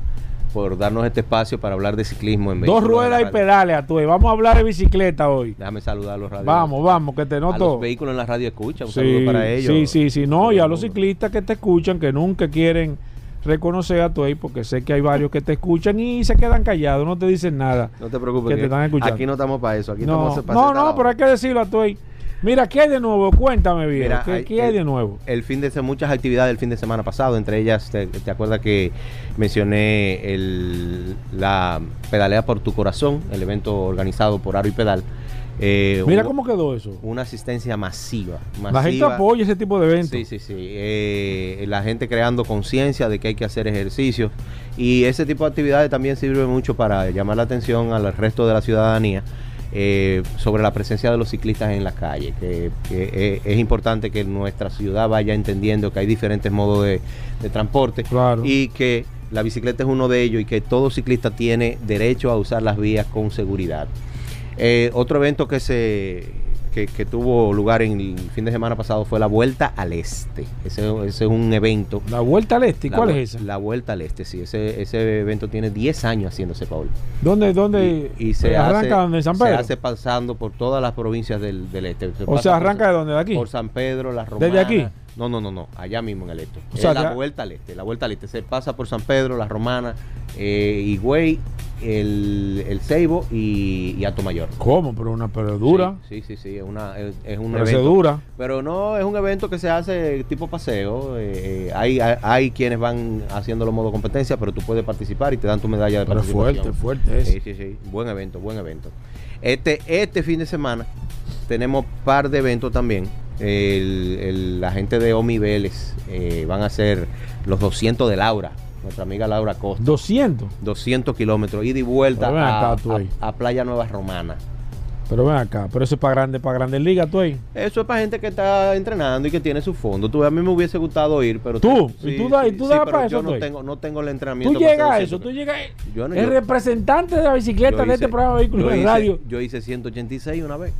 por darnos este espacio para hablar de ciclismo en Dos en la ruedas y pedales, Atuay. Vamos a hablar de bicicleta hoy. Déjame saludar a los radios. Vamos, vamos, que te A noto. los vehículos en la radio escucha, un Sí, saludo para ellos. Sí, sí, sí, no, y a los ciclistas que te escuchan, que nunca quieren reconocer a tu ahí, porque sé que hay varios que te escuchan y se quedan callados, no te dicen nada. No te preocupes, que te están escuchando. aquí no estamos para eso, aquí No, estamos para no, no, pero hay que decirlo a tu ahí. Mira, ¿qué hay de nuevo? Cuéntame bien. Mira, ¿Qué, hay- qué hay de nuevo? El fin de muchas actividades el fin de semana pasado, entre ellas, te, te acuerdas que mencioné el, la pedalea por tu corazón, el evento organizado por Aro y Pedal. Eh, Mira cómo quedó eso. Una asistencia masiva. La gente masiva. apoya ese tipo de eventos. Sí, sí, sí. Eh, la gente creando conciencia de que hay que hacer ejercicio. Y ese tipo de actividades también sirve mucho para llamar la atención al resto de la ciudadanía eh, sobre la presencia de los ciclistas en la calle. Que, que, eh, es importante que nuestra ciudad vaya entendiendo que hay diferentes modos de, de transporte Claro. y que la bicicleta es uno de ellos y que todo ciclista tiene derecho a usar las vías con seguridad. Eh, otro evento que se que, que tuvo lugar en el fin de semana pasado fue la Vuelta al Este. Ese, ese es un evento. La Vuelta al Este, ¿cuál es esa? La Vuelta al Este, sí. Ese, ese evento tiene 10 años haciéndose, Paul. ¿Dónde, dónde Y, y se arranca? hace, ¿Dónde? ¿En San se Pedro? hace pasando por todas las provincias del, del este. Se o sea, por- arranca de dónde? ¿De aquí? Por San Pedro, la Romana. ¿Desde aquí? No, no, no, no, allá mismo en el este. O Es sea, la ya- vuelta al este, la vuelta al este. Se pasa por San Pedro, La Romana, eh, Higüey, el, el Ceibo y, y Alto Mayor. ¿Cómo? Pero una pero dura. Sí, sí, sí, es, una, es, es un Pero evento. dura. Pero no es un evento que se hace tipo paseo. eh, hay, hay, hay quienes van haciéndolo modo competencia, pero tú puedes participar y te dan tu medalla de Pero participación. fuerte, fuerte ese. Sí, sí, sí. Buen evento, buen evento. Este, este fin de semana tenemos par de eventos también. El, el- la gente de Omi Vélez eh, van a hacer los 200 de Laura, nuestra amiga Laura Costa. 200. 200 kilómetros, ida y vuelta a, acá tú ahí. a- a Playa Nueva Romana. Pero ven acá, pero eso es para grande, para grandes ligas, tú ahí. Eso es para gente que está entrenando y que tiene su fondo. Tú, a mí me hubiese gustado ir, pero ¿Tú? ¿Y tú das- y tú pero para yo eso, no Toy? tengo, no tengo el entrenamiento. Tú llegas a eso, 200. tú llegas. Yo no- el yo- representante de la bicicleta yo de este programa de vehículos yo en hice- radio. Yo hice 186 una vez.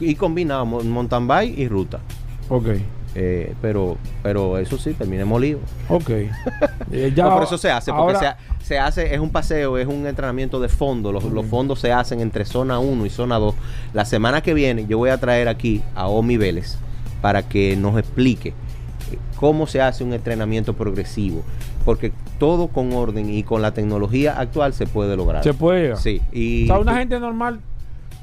Y combinaba mon- mountain bike y ruta. Ok, Eh, pero, pero eso sí, terminé molido. ok. Eh, ya- No, pero eso se hace, porque ahora- se, se hace, es un paseo, es un entrenamiento de fondo. Los, los fondos se hacen entre zona 1 y zona 2. La semana que viene yo voy a traer aquí a Omi Vélez para que nos explique eh, cómo se hace un entrenamiento progresivo. Porque todo con orden y con la tecnología actual se puede lograr. Se puede. Sí. Y O sea, una gente normal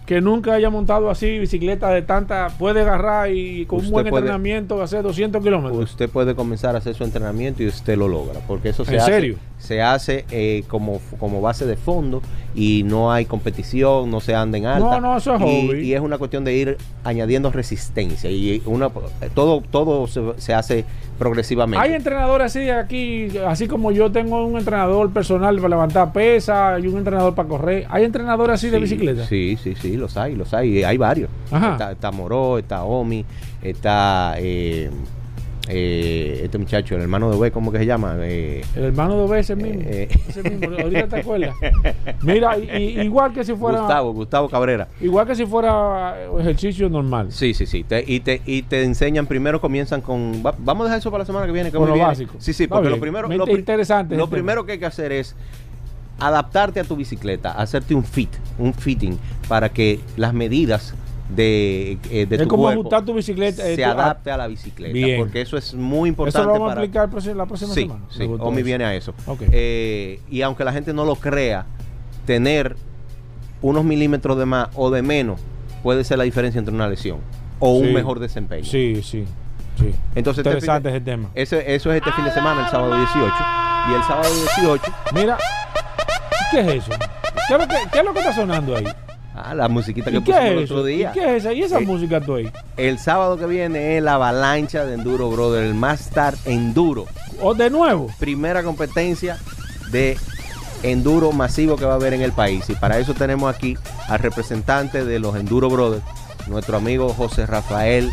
que nunca haya montado así bicicleta de tanta, puede agarrar y con un buen puede- entrenamiento hacer 200 kilómetros. usted puede comenzar a hacer su entrenamiento y usted lo logra. Porque eso se ¿En hace, serio? Se hace eh, como, como base de fondo y no hay competición, no se anda en alta. No, no, eso es y, hobby. y es una cuestión de ir añadiendo resistencia. Y una, todo, todo se, se hace progresivamente. Hay entrenadores así aquí, así como yo tengo un entrenador personal para levantar pesas y un entrenador para correr. Hay entrenadores así de bicicleta. Sí, sí, sí, los hay, los hay. Hay varios. Ajá. Está, está Moró, está Omi, está eh, eh, este muchacho, el hermano de B, ¿cómo que se llama? Eh, El hermano de Obed, ese mismo. Eh, ese mismo. Ahorita te acuerdas. Mira, y- y- igual que si fuera. Gustavo, Gustavo Cabrera. Igual que si fuera ejercicio normal. Sí, sí, sí. Te- y, te, y te enseñan, primero comienzan con... va- vamos a dejar eso para la semana que viene. Que muy lo básico. Sí, sí, Está porque lo primero... Me Lo, interesante primero que hay que hacer es adaptarte a tu bicicleta, hacerte un fit, un fitting, para que las medidas de, eh, de es tu como cuerpo ajustar tu bicicleta. eh, se tu- adapte a la bicicleta. Bien. Porque eso es muy importante Eso lo vamos para... a próximo- la próxima sí, semana. Sí, Omi viene a eso. Eh, y aunque la gente no lo crea, tener unos milímetros de más o de menos puede ser la diferencia entre una lesión o un mejor desempeño. Sí, sí. sí. Entonces, este Interesante fin ese tema. ese- eso es este fin de semana, el sábado 18. Y el sábado 18, Mira, ¿qué es eso? ¿Qué es lo que, qué es lo que está sonando ahí? Ah, la musiquita que ¿Y qué pusimos es el otro ¿Y día. qué es esa? ¿Y esa Eh, música tú ahí? El sábado que viene es la avalancha de Enduro, brother. El Master Enduro. ¿O de nuevo? Primera competencia de enduro masivo que va a haber en el país. Y para eso tenemos aquí al representante de los Enduro Brothers, nuestro amigo José Rafael,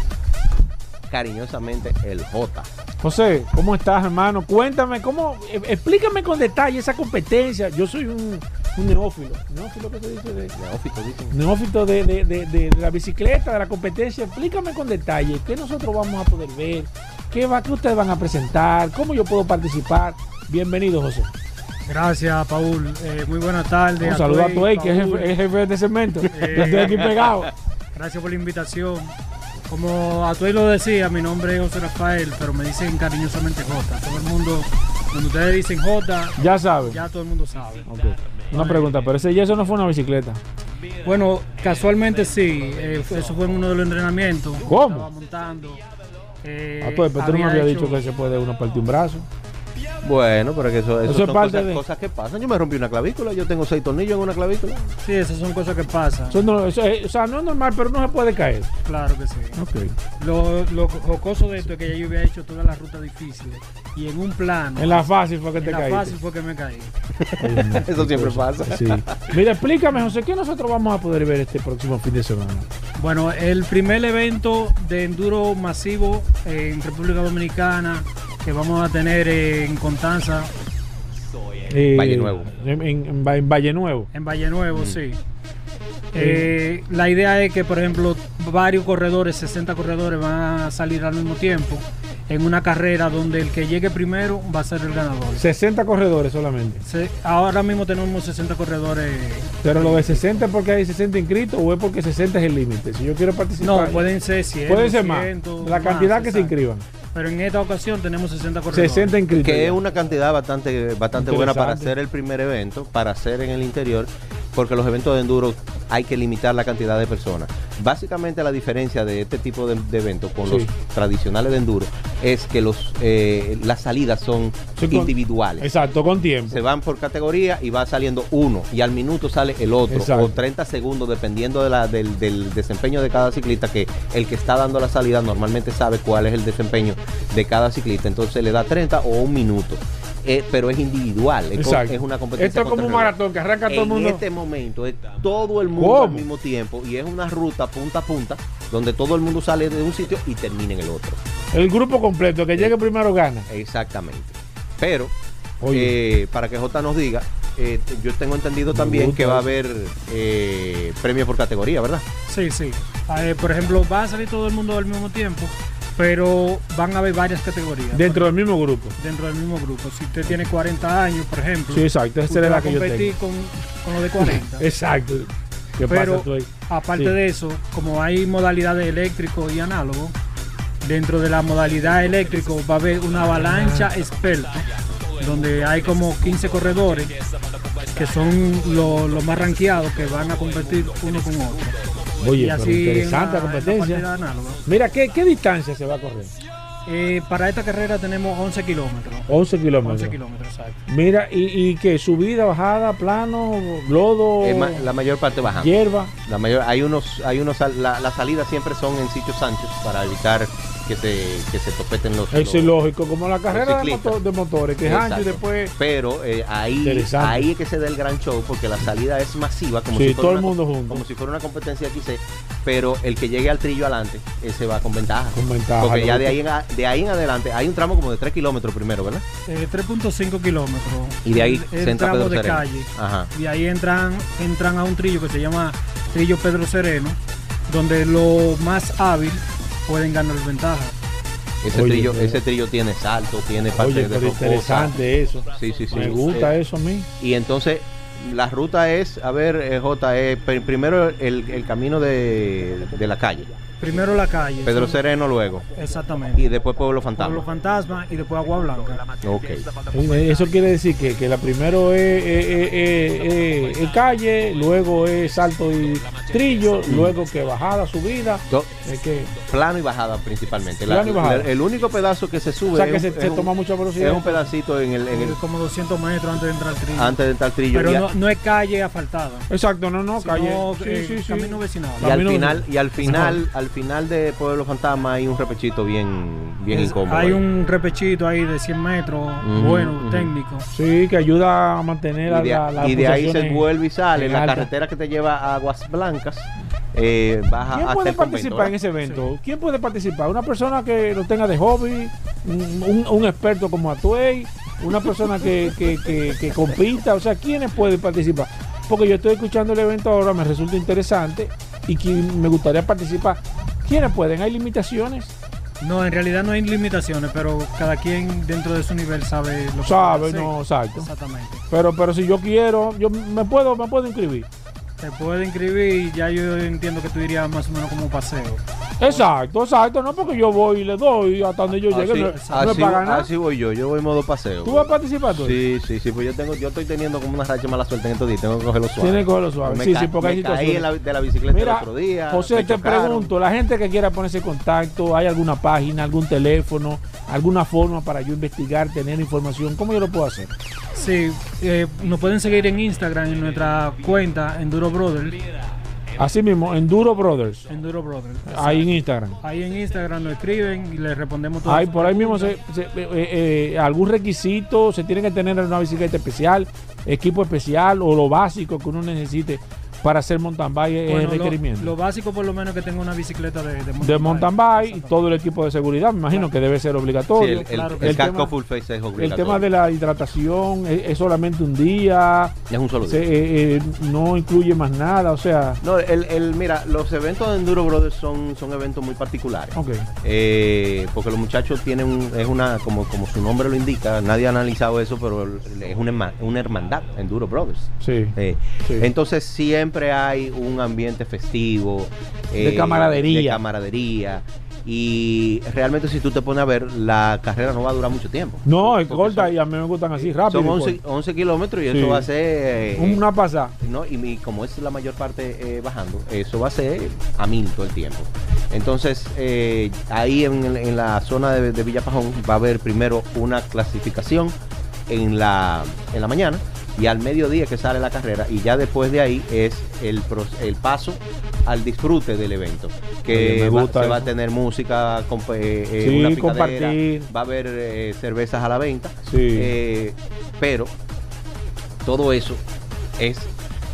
cariñosamente el J. José, ¿cómo estás, hermano? Cuéntame, ¿cómo? eh, explícame con detalle esa competencia. Yo soy un, un neófilo. ¿Neófilo qué se dice? De, Neófito, dicen. neófito de, de- de- de- de la bicicleta, de la competencia. Explícame con detalle qué nosotros vamos a poder ver, qué, va, qué ustedes van a presentar, cómo yo puedo participar. Bienvenido, José. Gracias, Paul. Eh, muy buenas tardes. Un saludo a Tuey, que es jefe, es jefe de este segmento. Eh, Yo estoy aquí pegado. Gracias por la invitación. Como Atuey lo decía, mi nombre es José Rafael, pero me dicen cariñosamente J. Todo el mundo, cuando ustedes dicen J, Ya sabes. ya todo el mundo sabe. Ok. Una pregunta, pero ese yeso no fue una bicicleta. Bueno, casualmente sí, eh, eso fue en uno de los entrenamientos. ¿Cómo? Estaba montando. eh, Ah, pues, pero tú no me había había hecho- dicho que se puede uno partir un brazo. Bueno, pero que eso, eso Eso es son parte cosas, de- cosas que pasan. Yo me rompí una clavícula, yo tengo seis tornillos en una clavícula. Sí, esas son cosas que pasan. Eso no- eso es- o sea, no es normal, pero no se puede caer. Claro que sí. Lo, lo jocoso de esto es que ya yo había hecho todas las rutas difíciles y en un plano. En la fácil fue que en te la caíste. fácil fue que me caí. Eso siempre pasa. Sí. Mira, explícame, José, ¿qué nosotros vamos a poder ver este próximo fin de semana? Bueno, el primer evento de enduro masivo en República Dominicana que vamos a tener en Constanza, Eh, Valle Nuevo. En, en- en Va- en Valle Nuevo. en Valle Nuevo, sí. Eh, la idea es que, por ejemplo, varios corredores, 60 corredores van a salir al mismo tiempo en una carrera donde el que llegue primero va a ser el ganador. 60 corredores solamente. Se- ahora mismo tenemos 60 corredores. Pero lo de 60 es porque hay 60 inscritos o es porque 60 es el límite. Si yo quiero participar. No, pueden ser 100. Puede ser más. 100, La cantidad más, que se inscriban. Pero en esta ocasión tenemos 60 corredores. 60 inscritos. Que es una cantidad bastante, bastante buena para hacer el primer evento, para hacer en el interior, porque los eventos de enduro hay que limitar la cantidad de personas. Básicamente la diferencia de este tipo de, de eventos con Sí. los tradicionales de enduro es que los eh, las salidas son Sí, con- individuales. Exacto, con tiempo. Se van por categoría y va saliendo uno y al minuto sale el otro Exacto. o 30 segundos dependiendo de la- del, del desempeño de cada ciclista que el que está dando la salida normalmente sabe cuál es el desempeño de cada ciclista entonces le da 30 o un minuto Eh, pero es individual es, una competencia Esto es como un maratón que arranca todo el en mundo. este momento es todo el mundo ¿Cómo? al mismo tiempo y es una ruta punta a punta donde todo el mundo sale de un sitio y termina en el otro El grupo completo, que llegue primero gana. Exactamente. Pero, Oye. eh, para que J nos diga, eh, yo tengo entendido también gusta que va a haber eh, premios por categoría, ¿verdad? Sí, sí. Eh, por ejemplo, va a salir todo el mundo al mismo tiempo, pero van a haber varias categorías. Dentro del mismo grupo. dentro del mismo grupo. Si usted tiene 40 años, por ejemplo, Sí, exacto. Esa es la a que yo competir tengo. con, con los de 40. Exacto. ¿Qué Pero pasa tú ahí? aparte Sí. de eso, como hay modalidades eléctrico y análogo, dentro de la modalidad eléctrico va a haber una avalancha experta, donde hay como 15 corredores que son lo- los más rankeados que van a competir uno con otro. Oye, pero interesante la la- en la competencia. Mira, ¿qué, ¿qué distancia se va a correr? Eh, para esta carrera tenemos 11 kilómetros. 11 kilómetros. 11 kilómetros, exacto. Mira, ¿y, y qué? ¿Subida, bajada, plano, lodo, Eh, ma- la mayor parte bajando. hierba? La mayor, hay unos, hay unos, sal- la- las salidas siempre son en sitios anchos para evitar que se, que se topeten los. Eso es los- lógico, como la carrera de, ciclistas. motor- de motores, que es ancho y después... Pero eh, ahí, ahí es que se da el gran show porque la salida es masiva, como, Sí, si, fuera todo el una, mundo junto. como si fuera una competencia XC, pero el que llegue al trillo adelante, ese va con ventaja. Con ventaja, Porque lo ya de ahí, en, de ahí en adelante hay un tramo como de 3 kilómetros primero, ¿verdad? Eh, 3.5 kilómetros. Y de ahí el, se entra tramo Pedro de Sereno. calle. Ajá. Y ahí entran, entran a un trillo que se llama Trillo Pedro Sereno, donde los más hábil pueden ganar ventaja. Ese, Oye, trillo, pero- ese trillo tiene salto, tiene parte Oye, de interesante eso. Sí, sí, sí. Me gusta Eh, eso a mí. Y entonces la ruta es, a ver, eh, J, eh, pr- primero el, el camino de, de la calle. Primero la calle. Pedro son- Sereno luego. Exactamente. Y después Pueblo Fantasma. Pueblo Fantasma y después Agua Blanca. Ok. Eso quiere decir que, que la primero es, es- es- es- es calle, luego es salto y trillo, luego que bajada, subida. Es que, Plano y bajada principalmente. La- Plano y bajada. El, el único pedazo que se sube o sea es que un- se, es se un- toma mucha velocidad. es un pedacito en el, en el- como 200 metros antes de entrar al trillo. antes de entrar al trillo. Pero no, no es calle asfaltada. Exacto, no, no, sino, calle. eh, Sí, sí, sí. Camino vecinal. y al final, y al final, al final de Pueblo Fantasma hay un repechito bien, bien Es- incómodo. hay ahí. un repechito ahí de 100 metros, bueno, técnico. Sí, que ayuda a mantener y de, la, la y de ahí se vuelve y sale en la alta. carretera que te lleva a Aguas Blancas. eh, baja ¿Quién hasta puede el convento, participar en ese evento? ¿Quién puede participar? ¿Una persona que lo tenga de hobby? ¿Un, un- un experto como Atuey? ¿Una persona que, que, que, que compita? O sea, ¿quiénes pueden participar? Porque yo estoy escuchando el evento ahora, me resulta interesante y que me gustaría participar. ¿Quiénes pueden? ¿Hay limitaciones? No, en realidad no hay limitaciones, pero cada quien dentro de su nivel sabe lo que Sabe, puede hacer. no, exacto. Exactamente. Pero, pero si yo quiero, yo me puedo, me puedo inscribir. Te puede inscribir y ya yo entiendo que tú irías más o menos como un paseo. Exacto, exacto. No porque yo voy y le doy hasta donde yo llegue. Así, no, no es así- para ganar. así voy yo, yo voy en modo paseo. ¿Tú vas a participar tú? Sí, sí, sí, pues yo tengo, yo estoy teniendo como una racha mala suerte en estos días, tengo que cogerlo suave. Tiene que cogerlo suave. Me Sí, sí, porque hay caí situaciones. en la- de la bicicleta Mira, el otro día. José, te chocaron. pregunto, la gente que quiera ponerse en contacto, ¿hay alguna página, algún teléfono, alguna forma para yo investigar, tener información? ¿Cómo yo lo puedo hacer? Sí, eh, nos pueden seguir en Instagram en nuestra cuenta Enduro Brothers. Así mismo, Enduro Brothers, Enduro Brothers. ahí en Instagram. Ahí en Instagram nos escriben y les respondemos todo. Ahí, por ahí mismo, se, se- eh, eh, algún requisito, se tiene que tener una bicicleta especial, equipo especial o lo básico que uno necesite para hacer mountain bike es Bueno, el lo- requerimiento. Lo, básico por lo menos que tenga una bicicleta de, de mountain de mountain bike y todo el equipo de seguridad, me imagino que debe ser Sí, obligatorio. el, el- claro el El casco tema- full face es El obligatorio. tema de la hidratación es, es solamente un día, Es un solo se- día. eh, eh, no incluye más nada, o sea, No, el, el- mira, los eventos de Enduro Brothers son, son eventos muy particulares. Eh, porque los muchachos tienen, un- es una, como, como su nombre lo indica, nadie ha analizado eso, pero es una, una hermandad, Enduro Brothers. Sí. Eh, Sí. Entonces siempre hay un ambiente festivo. De camaradería. De camaradería. Y realmente si tú te pones a ver, la carrera no va a durar mucho tiempo. No, es corta y a mí me gustan así rápido. Son y 11, corto. 11 kilómetros y Sí. eso va a ser... eh, Una pasada. ¿no? Y, mi- como es la mayor parte eh, bajando, eso va a ser a mil todo el tiempo. Entonces, eh, ahí en, en la zona de, de Villapajón va a haber primero una clasificación en la, en la mañana y al mediodía que sale la carrera y ya después de ahí es el, el paso al disfrute del evento que va- se va a tener música comp- eh, eh, Sí, una picadera, compartir. va a haber eh, cervezas a la venta Sí. eh, pero todo eso es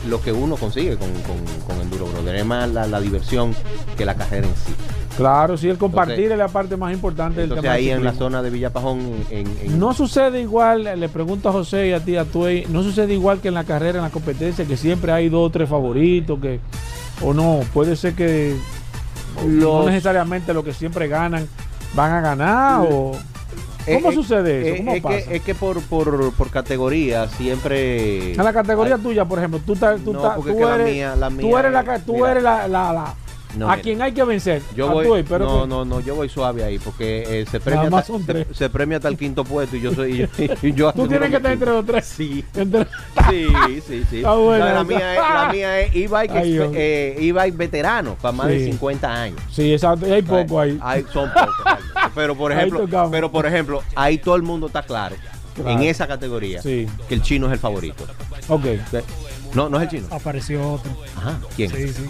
lo que uno consigue con, con, con Enduro Brother. Es más la, la diversión que la carrera en sí. Claro, sí, el compartir Entonces- es la parte más importante del Entonces tema. del ahí en la zona de Villapajón, en, en- No sucede igual, le pregunto a José y a ti, a Tuey, no sucede igual que en la carrera, en la competencia, que siempre hay dos o tres favoritos, que o no, puede ser que no necesariamente los que siempre ganan van a ganar o ¿cómo Eh, sucede eso? eh, ¿Cómo es, pasa? que, es que por, por, por categoría siempre... en la categoría hay- tuya, por ejemplo, tú, estás- tú, No, tú la eres, mía- la tú eres la, tú eres la, la- la- No, a mira. quien hay que vencer. Yo voy, pero no, que- no, no, yo voy suave ahí porque eh, se, premia hasta, se, premia hasta el quinto puesto y yo soy y y yo tú tienes que estar entre los tres. Sí. Entre- Sí, sí, No, la, mía es, la mía es e-bike, Ay, eh, e-bike veterano para más de Sí. 50 años. Sí, exacto, y hay poco ahí. Hay, son pocos. pero por ejemplo, pero por ejemplo, ahí todo el mundo está claro, Claro. en esa categoría Sí. que el chino es el favorito. Ok. No, no es el chino. Apareció otro. Ajá, ¿quién? Sí, sí.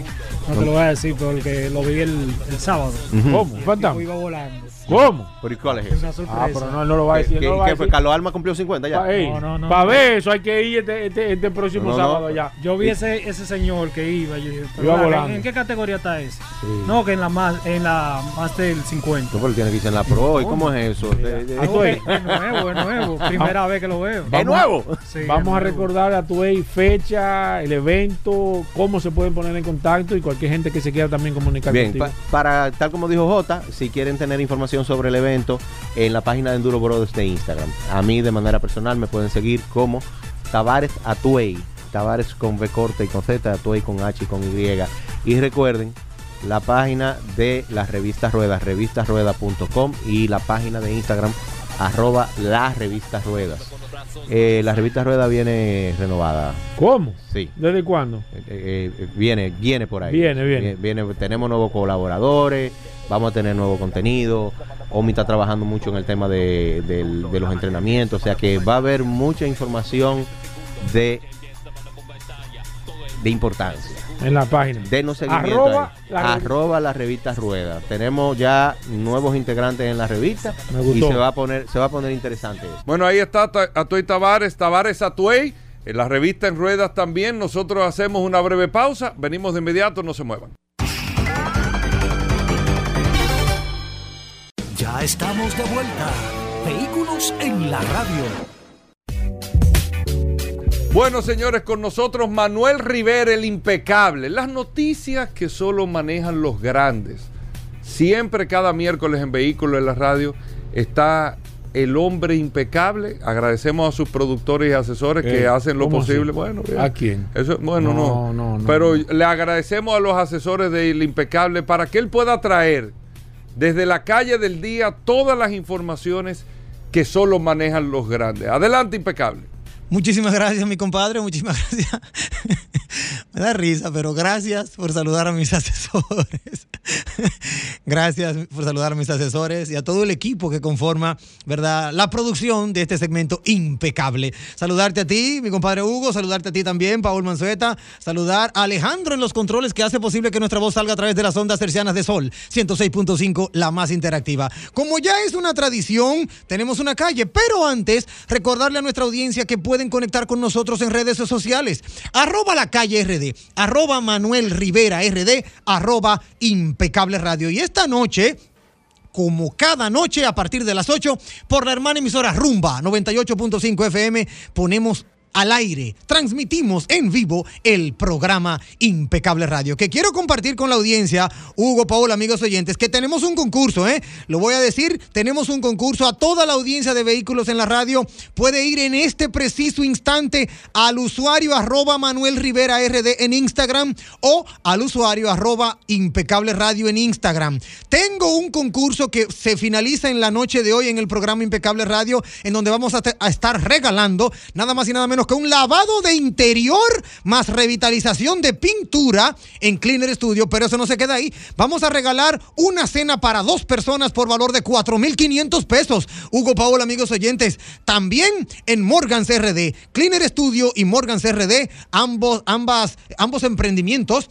No te lo voy a decir porque lo vi el, el sábado. Ujú. ¿Cómo? El iba volando. ¿Cómo? ¿Pero y cuál es una sorpresa. Ah, pero no, él no lo va a decir. ¿Qué, no qué fue? decir. Carlos Alma cumplió 50 ya. Pa- ey, No, no, no. pa' ver eso hay que ir este, este, este próximo No, no, sábado no. allá. Yo vi ese, ese señor que iba. Yo dije, pero Iba ¿en- volando. ¿en, qué categoría está ese? Sí. No, que en la más, en la más del 50. No, pero tiene que irse en la pro. ¿Y cómo es eso? De- de- Ah, es, es nuevo, es nuevo. Primera vez que lo veo. ¿Es nuevo? Sí, Vamos es a nuevo. recordar a tu fecha, el evento, cómo se pueden poner en contacto y cualquier gente que se quiera también comunicar Bien, contigo. pa- para tal como dijo Jota, si quieren tener información sobre el evento, en la página de Enduro Brothers de Instagram. A mí de manera personal me pueden seguir como Tavares Atuey. Tavares con B corta y con Z, Atuey con H y con Y. Y recuerden la página de las revistas Ruedas, revistasruedas.com y la página de Instagram arroba las revistas ruedas. Eh, la revista Rueda viene renovada. ¿Cómo? Sí. ¿Desde cuándo? Eh, eh, viene, viene por ahí. Viene, viene. Viene- tenemos nuevos colaboradores, vamos a tener nuevo contenido. Omi está trabajando mucho en el tema de, los entrenamientos, o sea que va a haber mucha información de, de importancia. En la página. Denos seguimiento Arroba ahí. la revi- Arroba la revista Rueda. Tenemos ya nuevos integrantes en la revista Me y gustó. se va a poner, se va a poner interesante eso. Bueno, ahí está Atuey Tavares, Tavares Atuey. En la revista En Ruedas también. Nosotros hacemos una breve pausa. Venimos de inmediato, no se muevan. Ya estamos de vuelta. Vehículos en la radio. Bueno, señores, con nosotros Manuel Rivera, el impecable. Las noticias que solo manejan los grandes. Siempre, cada miércoles en Vehículos en la Radio, está el hombre impecable. Agradecemos a sus productores y asesores que Eh, hacen lo ¿cómo posible. así? Bueno, bien. ¿A quién? Eso, bueno, no. No, no, no, Pero no. le agradecemos a los asesores del impecable para que él pueda traer desde la calle del día todas las informaciones que solo manejan los grandes. Adelante, impecable. Muchísimas gracias, mi compadre. Muchísimas gracias. Me da risa, pero gracias por saludar a mis asesores. gracias por saludar a mis asesores y a todo el equipo que conforma, ¿verdad? La producción de este segmento impecable. Saludarte a ti, mi compadre Hugo, saludarte a ti también, Paul Manzueta, saludar a Alejandro en los controles que hace posible que nuestra voz salga a través de las ondas tercianas de Sol, 106.5, la más interactiva. Como ya es una tradición, tenemos una calle, pero antes, recordarle a nuestra audiencia que pueden conectar con nosotros en redes sociales. Arroba la calle RD arroba Manuel Rivera RD, arroba Impecable Radio. Y esta noche como cada noche a partir de las 8 por la hermana emisora Rumba 98.5 FM ponemos al aire, transmitimos en vivo el programa Impecable Radio, que quiero compartir con la audiencia, Hugo, Paola, amigos oyentes, que tenemos un concurso, ¿eh? Lo voy a decir, tenemos un concurso a toda la audiencia de vehículos en la radio, puede ir en este preciso instante al usuario arroba Manuel Rivera RD en Instagram o al usuario arroba Impecable Radio en Instagram. Tengo un concurso que se finaliza en la noche de hoy en el programa Impecable Radio, en donde vamos a, estar regalando nada más y nada menos que un lavado de interior más revitalización de pintura en Cleaner Studio, pero eso no se queda ahí. Vamos a regalar una cena para dos personas por valor de 4.500 pesos. Hugo Paola, amigos oyentes, también en Morgan CRD, Cleaner Studio y Morgan CRD, ambos, ambas, ambos emprendimientos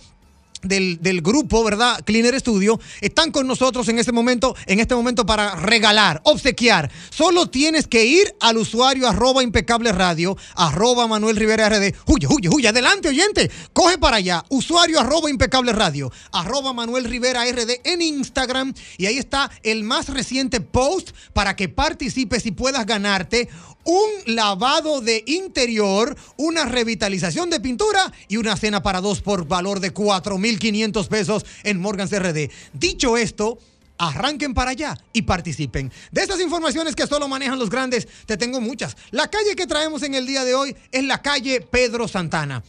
del, del grupo, ¿verdad? Cleaner Studio, están con nosotros en este momento, en este momento para regalar, obsequiar. Solo tienes que ir al usuario arroba impecable radio, arroba Manuel Rivera RD. Huye, huye, huye, adelante, oyente. Coge para allá, usuario arroba impecable radio, arroba Manuel Rivera RD en Instagram. Y ahí está el más reciente post para que participes y puedas ganarte un lavado de interior, una revitalización de pintura y una cena para dos por valor de 4.500 pesos en Morgan CRD. Dicho esto, arranquen para allá y participen. De estas informaciones que solo manejan los grandes, te tengo muchas. La calle que traemos en el día de hoy es la calle Pedro Santana.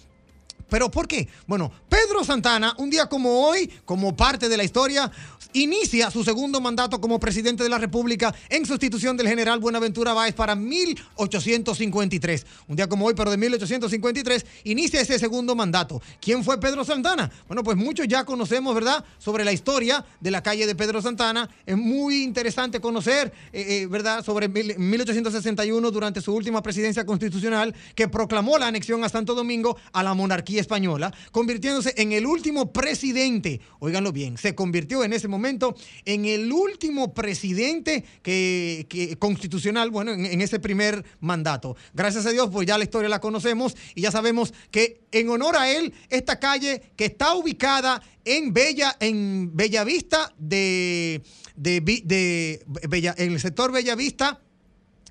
¿Pero por qué? Bueno, Pedro Santana, un día como hoy, como parte de la historia, inicia su segundo mandato como presidente de la República en sustitución del general Buenaventura Báez para 1853. Un día como hoy, pero de 1853, inicia ese segundo mandato. ¿Quién fue Pedro Santana? Bueno, pues muchos ya conocemos, ¿verdad?, sobre la historia de la calle de Pedro Santana. Es muy interesante conocer, eh, eh, ¿verdad?, sobre mil- 1861, durante su última presidencia constitucional, que proclamó la anexión a Santo Domingo a la monarquía española, convirtiéndose en el último presidente, óiganlo bien, se convirtió en ese momento en el último presidente que, constitucional, bueno, en, ese primer mandato. Gracias a Dios, pues ya la historia la conocemos y ya sabemos que en honor a él, esta calle que está ubicada en Bella, en Bellavista de, de, de Bella, en el sector Bellavista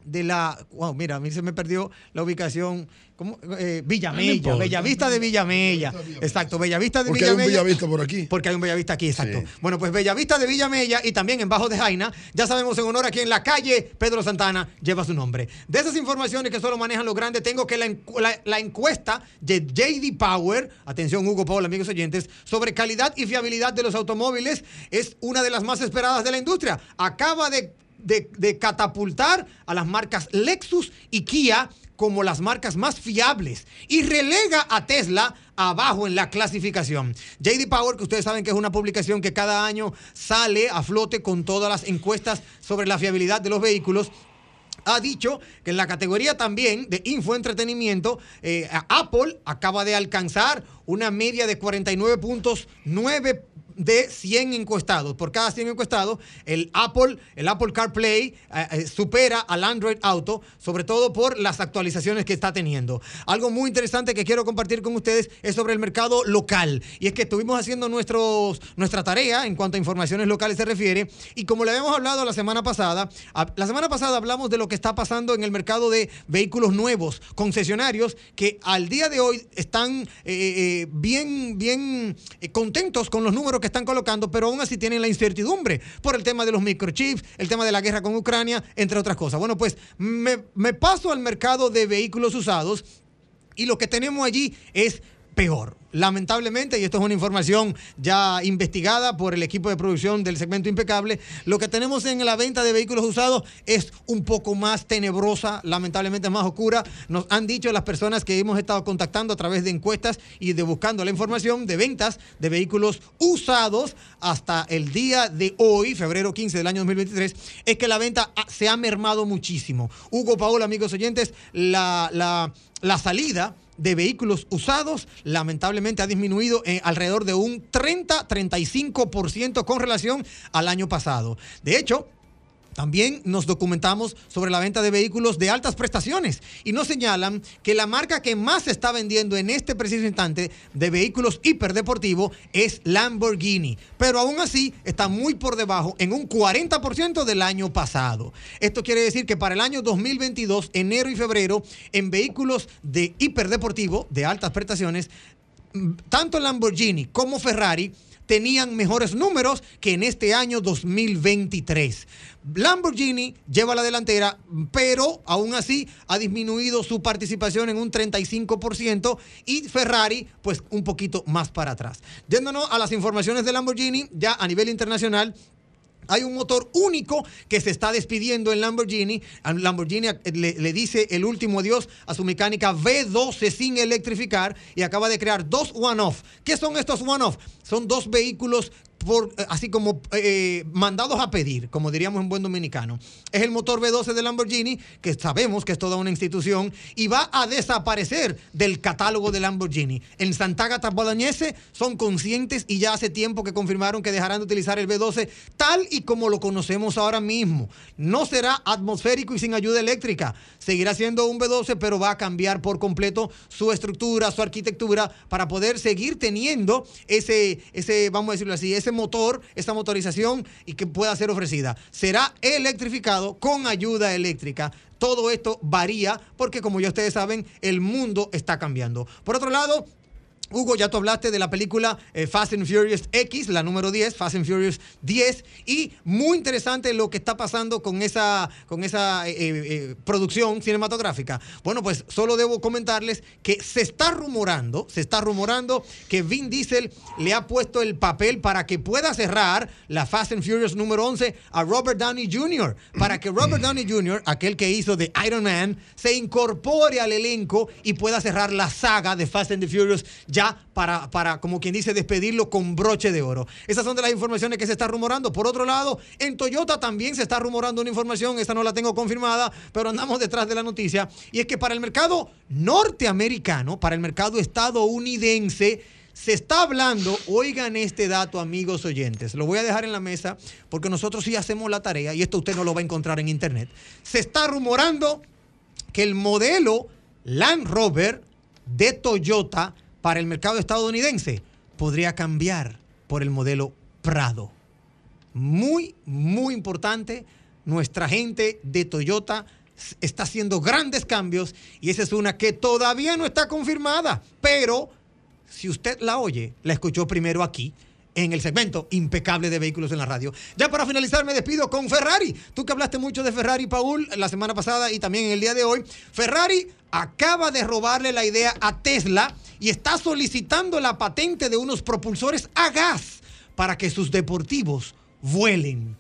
de la. Wow, mira, a mí se me perdió la ubicación. ¿Cómo? Eh, Villamella. Bellavista de Villamella. Exacto, Bellavista de Porque hay un Villamella. Villavista por aquí. Porque hay un Bellavista aquí, exacto. Bueno, pues Bellavista de Villamella y también en Bajo de Jaina, ya sabemos en honor aquí en la calle Pedro Santana lleva su nombre. De esas informaciones que solo manejan los grandes, tengo que la, encu- la- la encuesta de JD Power, atención Hugo Paul, amigos oyentes, sobre calidad y fiabilidad de los automóviles es una de las más esperadas de la industria. Acaba de de, de catapultar a las marcas Lexus y Kia como las marcas más fiables y relega a Tesla abajo en la clasificación. JD Power, que ustedes saben que es una publicación que cada año sale a flote con todas las encuestas sobre la fiabilidad de los vehículos, ha dicho que en la categoría también de infoentretenimiento, eh, Apple acaba de alcanzar una media de 49.9 de 100 encuestados. Por cada 100 encuestados, el Apple, el Apple CarPlay eh, eh, supera al Android Auto, sobre todo por las actualizaciones que está teniendo. Algo muy interesante que quiero compartir con ustedes es sobre el mercado local. Y es que estuvimos haciendo nuestros, nuestra tarea en cuanto a informaciones locales se refiere. Y como le habíamos hablado la semana pasada, la semana pasada hablamos de lo que está pasando en el mercado de vehículos nuevos, concesionarios que al día de hoy están eh, eh, bien, bien contentos con los números que están colocando, pero aún así tienen la incertidumbre por el tema de los microchips, el tema de la guerra con Ucrania, entre otras cosas. Bueno, pues me, me paso al mercado de vehículos usados y lo que tenemos allí es peor. Lamentablemente, y esto es una información ya investigada por el equipo de producción del segmento impecable, lo que tenemos en la venta de vehículos usados es un poco más tenebrosa, lamentablemente más oscura. Nos han dicho las personas que hemos estado contactando a través de encuestas y de buscando la información de ventas de vehículos usados hasta el día de hoy, febrero 15 del año 2023, es que la venta se ha mermado muchísimo. Hugo Paola, amigos oyentes, la, la, la salida de vehículos usados lamentablemente ha disminuido en alrededor de un 30-35% con relación al año pasado. De hecho, También nos documentamos sobre la venta de vehículos de altas prestaciones y nos señalan que la marca que más se está vendiendo en este preciso instante de vehículos hiperdeportivos es Lamborghini, pero aún así está muy por debajo en un 40% del año pasado. Esto quiere decir que para el año 2022, enero y febrero, en vehículos de hiperdeportivo de altas prestaciones, tanto Lamborghini como Ferrari tenían mejores números que en este año 2023. Lamborghini lleva la delantera, pero aún así ha disminuido su participación en un 35% y Ferrari pues un poquito más para atrás. Yéndonos a las informaciones de Lamborghini, ya a nivel internacional, hay un motor único que se está despidiendo en Lamborghini. Lamborghini le, le, dice el último adiós a su mecánica V12 sin electrificar y acaba de crear dos one-off. ¿Qué son estos one-off? Son dos vehículos por, así como eh, mandados a pedir, como diríamos en buen dominicano. Es el motor V12 de Lamborghini, que sabemos que es toda una institución, y va a desaparecer del catálogo de Lamborghini. En Sant'Agata Bolognese son conscientes y ya hace tiempo que confirmaron que dejarán de utilizar el V12 tal y como lo conocemos ahora mismo. No será atmosférico y sin ayuda eléctrica. Seguirá siendo un V12, pero va a cambiar por completo su estructura, su arquitectura, para poder seguir teniendo ese, ese vamos a decirlo así, ese motor, esta motorización y que pueda ser ofrecida. Será electrificado con ayuda eléctrica. Todo esto varía porque como ya ustedes saben, el mundo está cambiando. Por otro lado, Hugo, ya tú hablaste de la película eh, Fast and Furious X, la número 10, Fast and Furious 10, y muy interesante lo que está pasando con esa, con esa eh, eh, producción cinematográfica. Bueno, pues solo debo comentarles que se está rumorando, se está rumorando que Vin Diesel le ha puesto el papel para que pueda cerrar la Fast and Furious número 11 a Robert Downey Jr., para que Robert Downey Jr., aquel que hizo de Iron Man, se incorpore al elenco y pueda cerrar la saga de Fast and the Furious ya para, para, como quien dice, despedirlo con broche de oro. Esas son de las informaciones que se está rumorando. Por otro lado, en Toyota también se está rumorando una información, esta no la tengo confirmada, pero andamos detrás de la noticia, y es que para el mercado norteamericano, para el mercado estadounidense, se está hablando, oigan este dato amigos oyentes, lo voy a dejar en la mesa porque nosotros sí hacemos la tarea y esto usted no lo va a encontrar en internet. Se está rumorando que el modelo Land Rover de Toyota para el mercado estadounidense podría cambiar por el modelo Prado. Muy, muy importante. Nuestra gente de Toyota está haciendo grandes cambios y esa es una que todavía no está confirmada, pero si usted la oye, la escuchó primero aquí en el segmento impecable de vehículos en la radio. Ya para finalizar me despido con Ferrari. Tú que hablaste mucho de Ferrari, Paul, la semana pasada y también en el día de hoy. Ferrari acaba de robarle la idea a Tesla y está solicitando la patente de unos propulsores a gas para que sus deportivos vuelen.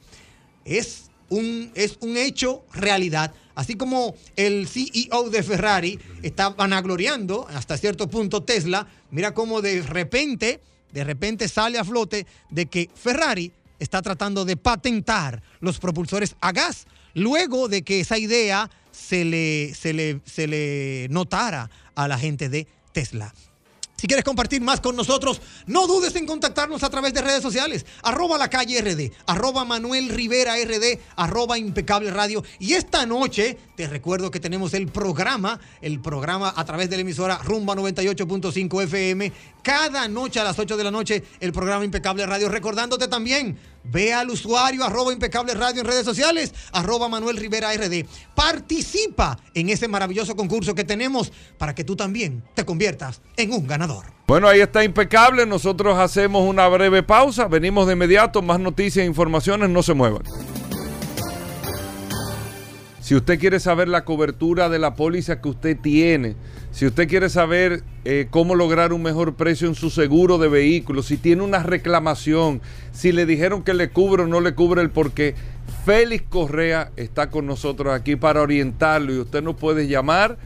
Es un, es un hecho realidad. Así como el CEO de Ferrari está vanagloriando hasta cierto punto Tesla, mira cómo de repente, de repente sale a flote de que Ferrari está tratando de patentar los propulsores a gas, luego de que esa idea se le, se le, se le notara a la gente de Tesla. Si quieres compartir más con nosotros, no dudes en contactarnos a través de redes sociales. Arroba la calle RD, arroba Manuel Rivera RD, arroba Impecable Radio. Y esta noche te recuerdo que tenemos el programa, el programa a través de la emisora Rumba 98.5 FM. Cada noche a las 8 de la noche, el programa Impecable Radio. Recordándote también, ve al usuario arroba Impecable Radio en redes sociales, arroba Manuel Rivera RD. Participa en ese maravilloso concurso que tenemos para que tú también te conviertas en un ganador. Bueno, ahí está impecable. Nosotros hacemos una breve pausa. Venimos de inmediato. Más noticias e informaciones. No se muevan. Si usted quiere saber la cobertura de la póliza que usted tiene, si usted quiere saber eh, cómo lograr un mejor precio en su seguro de vehículos, si tiene una reclamación, si le dijeron que le cubre o no le cubre el porqué, Félix Correa está con nosotros aquí para orientarlo y usted nos puede llamar,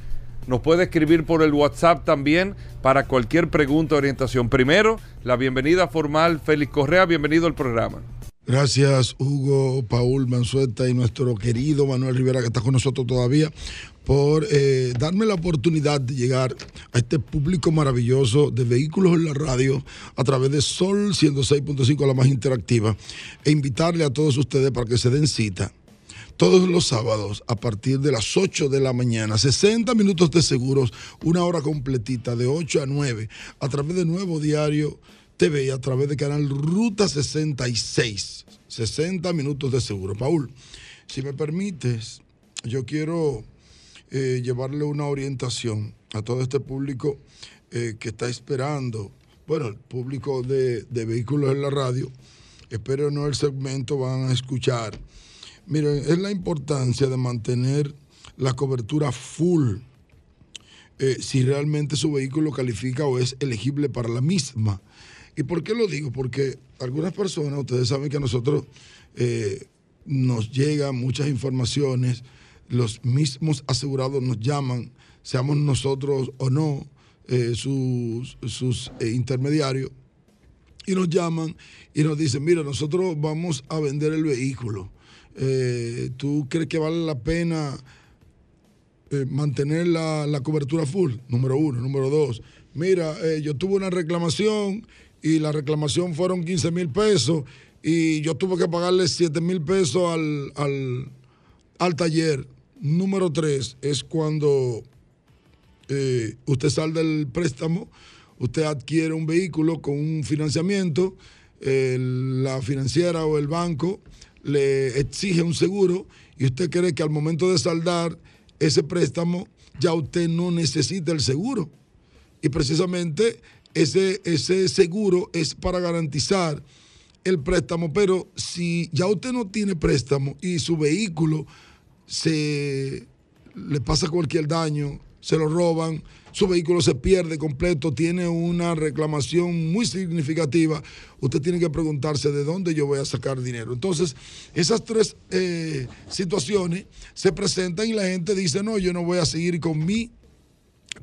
nos puede escribir por el WhatsApp también para cualquier pregunta o orientación. Primero, la bienvenida formal, Félix Correa, bienvenido al programa. Gracias Hugo, Paul Manzueta y nuestro querido Manuel Rivera que está con nosotros todavía por eh, darme la oportunidad de llegar a este público maravilloso de vehículos en la radio a través de Sol 106.5, la más interactiva, e invitarle a todos ustedes para que se den cita todos los sábados a partir de las 8 de la mañana. 60 minutos de seguros, una hora completita de 8 a 9 a través de Nuevo Diario TV a través de canal Ruta 66. 60 minutos de seguro. Paul, si me permites, yo quiero eh, llevarle una orientación a todo este público eh, que está esperando, bueno, el público de, de vehículos en la radio, espero no el segmento, van a escuchar. Miren, es la importancia de mantener la cobertura full eh, si realmente su vehículo califica o es elegible para la misma. ¿Y por qué lo digo? Porque algunas personas, ustedes saben que a nosotros eh, nos llegan muchas informaciones, los mismos asegurados nos llaman, seamos nosotros o no eh, sus, sus eh, intermediarios, y nos llaman y nos dicen, mira, nosotros vamos a vender el vehículo. Eh, ¿Tú crees que vale la pena mantener la, la cobertura full? Número uno. Número dos, mira, yo tuve una reclamación y la reclamación fueron 15 mil pesos y yo tuve que pagarle 7 mil pesos al, al, al taller. Número tres es cuando eh, usted sale del préstamo, usted adquiere un vehículo con un financiamiento, la financiera o el banco le exige un seguro y usted cree que al momento de saldar ese préstamo ya usted no necesita el seguro. Y precisamente ese, ese seguro es para garantizar el préstamo, pero si ya usted no tiene préstamo y su vehículo se le pasa cualquier daño, se lo roban, su vehículo se pierde completo, tiene una reclamación muy significativa, usted tiene que preguntarse de dónde yo voy a sacar dinero. Entonces, esas tres eh, situaciones se presentan y la gente dice, no, yo no voy a seguir con mi,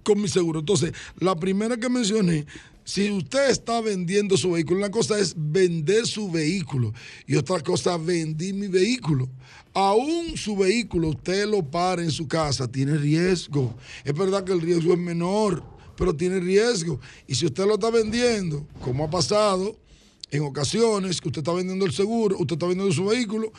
con mi seguro. Entonces, la primera que mencioné, si usted está vendiendo su vehículo, una cosa es vender su vehículo y otra cosa vendí mi vehículo. Aún su vehículo usted lo para en su casa, tiene riesgo. Es verdad que el riesgo es menor, pero tiene riesgo. Y si usted lo está vendiendo, como ha pasado en ocasiones, que usted está vendiendo el seguro, usted está vendiendo su vehículo,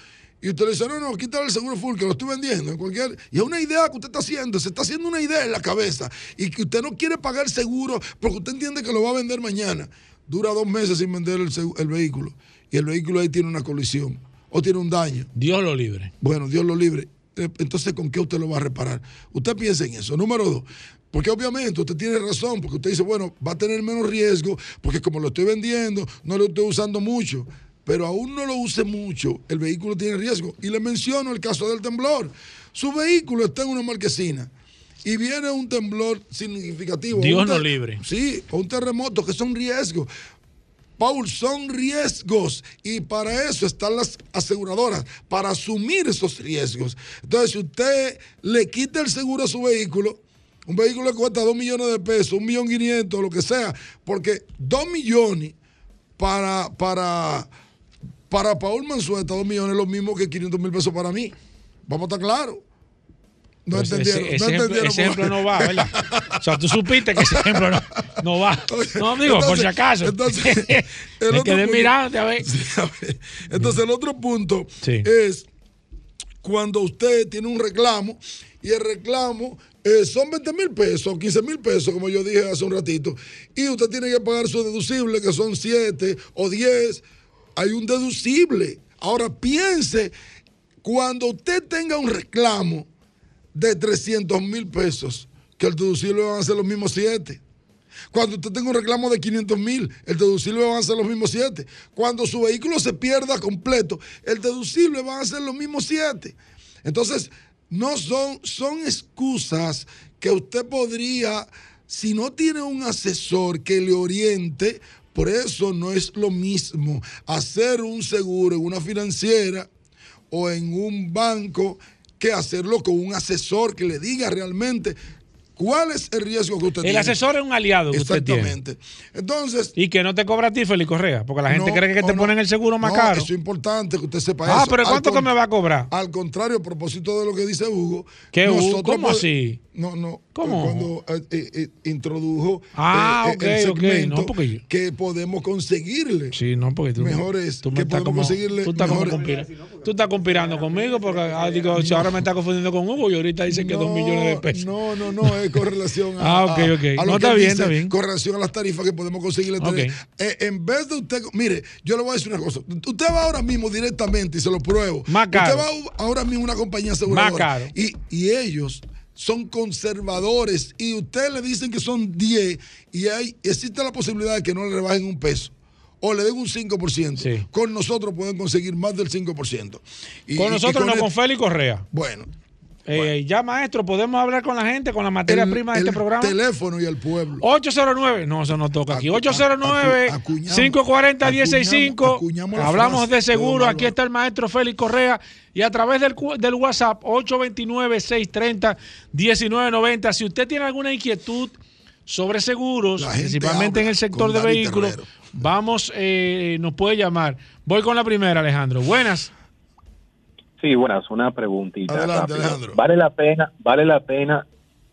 y usted le dice, no, no, quítale el seguro full, que lo estoy vendiendo en cualquier... Y es una idea que usted está haciendo, se está haciendo una idea en la cabeza, y que usted no quiere pagar seguro porque usted entiende que lo va a vender mañana. Dura dos meses sin vender el, el vehículo, y el vehículo ahí tiene una colisión, o tiene un daño. Dios lo libre. Bueno, Dios lo libre. Eh, Entonces, ¿con qué usted lo va a reparar? Usted piensa en eso. Número dos, porque obviamente usted tiene razón, porque usted dice, bueno, va a tener menos riesgo, porque como lo estoy vendiendo, no lo estoy usando mucho. Pero aún no lo use mucho, el vehículo tiene riesgo. Y le menciono el caso del temblor. Su vehículo está en una marquesina y viene un temblor significativo. Dios nos libre. Sí, o un terremoto, que son riesgos. Paul, son riesgos y para eso están las aseguradoras, para asumir esos riesgos. Entonces, si usted le quita el seguro a su vehículo, un vehículo que cuesta 2 millones de pesos, un millón quinientos, lo que sea, porque 2 millones para, para, para Paul Manzueta, 2 millones es lo mismo que 500 mil pesos para mí. Vamos a estar claros. No Pues entendieron. ese, ese no entendieron ese ejemplo no va, ¿verdad? O sea, tú supiste que ese ejemplo no, no va. No, digo, por si Entonces- acaso. entonces, el Me otro quedé punto- mirando, a ver. A ver. Entonces, el otro punto Sí. es cuando usted tiene un reclamo y el reclamo eh, son 20 mil pesos, 15 mil pesos, como yo dije hace un ratito, y usted tiene que pagar su deducible, que son 7 o 10. Hay un deducible. Ahora piense, cuando usted tenga un reclamo de 300 mil pesos, que el deducible van a ser los mismos 7. Cuando usted tenga un reclamo de 500 mil, el deducible van a ser los mismos 7. Cuando su vehículo se pierda completo, el deducible van a ser los mismos 7. Entonces, no son, son excusas que usted podría, si no tiene un asesor que le oriente, por eso no es lo mismo hacer un seguro en una financiera o en un banco que hacerlo con un asesor que le diga realmente ¿Cuál es el riesgo que usted El tiene? asesor es un aliado que usted tiene. Exactamente. Entonces. Y que no te cobra a ti, Félix Correa, porque la gente no, cree que te no, ponen el seguro más no, caro. Eso es importante que usted sepa Ah, eso. pero Al ¿cuánto que me va a cobrar? Al contrario, a propósito de lo que dice Hugo. ¿Qué, Hugo? ¿Cómo así? No, no. ¿Cómo? Cuando eh, eh, eh, introdujo Ah, eh, ok, el ok. segmento No, porque yo- que podemos conseguirle. Sí, no, porque tú, Mejores, tú me que estás podemos como, conseguirle tú estás como mejores- conspira- tú estás conspirando conmigo porque ah, digo, si ahora me está confundiendo con Hugo y ahorita dicen que dos millones de pesos. No, no, no, es con relación a, Ah, ok, a- ok. a lo No, que está él bien, dice, está bien. Con relación a las tarifas que podemos conseguirle. Ok. Eh, en vez de usted, mire, yo le voy a decir una cosa. Usted va ahora mismo directamente y se lo pruebo. Más caro. Usted va ahora mismo a una compañía aseguradora. Más caro. Y, y ellos son conservadores y usted le dicen que son 10 y hay, existe la posibilidad de que no le rebajen un peso. O le den un 5%. Con nosotros pueden conseguir más del 5%. Y- con y nosotros no, el- con Félix Correa. Bueno. Eh, Ya, maestro, podemos hablar con la gente, con la materia el- prima de el este programa. teléfono y el pueblo. 809, no, eso no toca aquí. 809 acuñamos- 540 165. acuñamos la Hablamos frase, de seguro. Aquí está el maestro Félix Correa. Y a través del, del WhatsApp 829-630-1990. Si usted tiene alguna inquietud sobre seguros, principalmente en el sector de vehículos, vamos, eh, nos puede llamar. Voy con la primera, Alejandro. Buenas. Sí, buenas, una preguntita. Adelante, rápido. Alejandro. ¿Vale la pena, vale la pena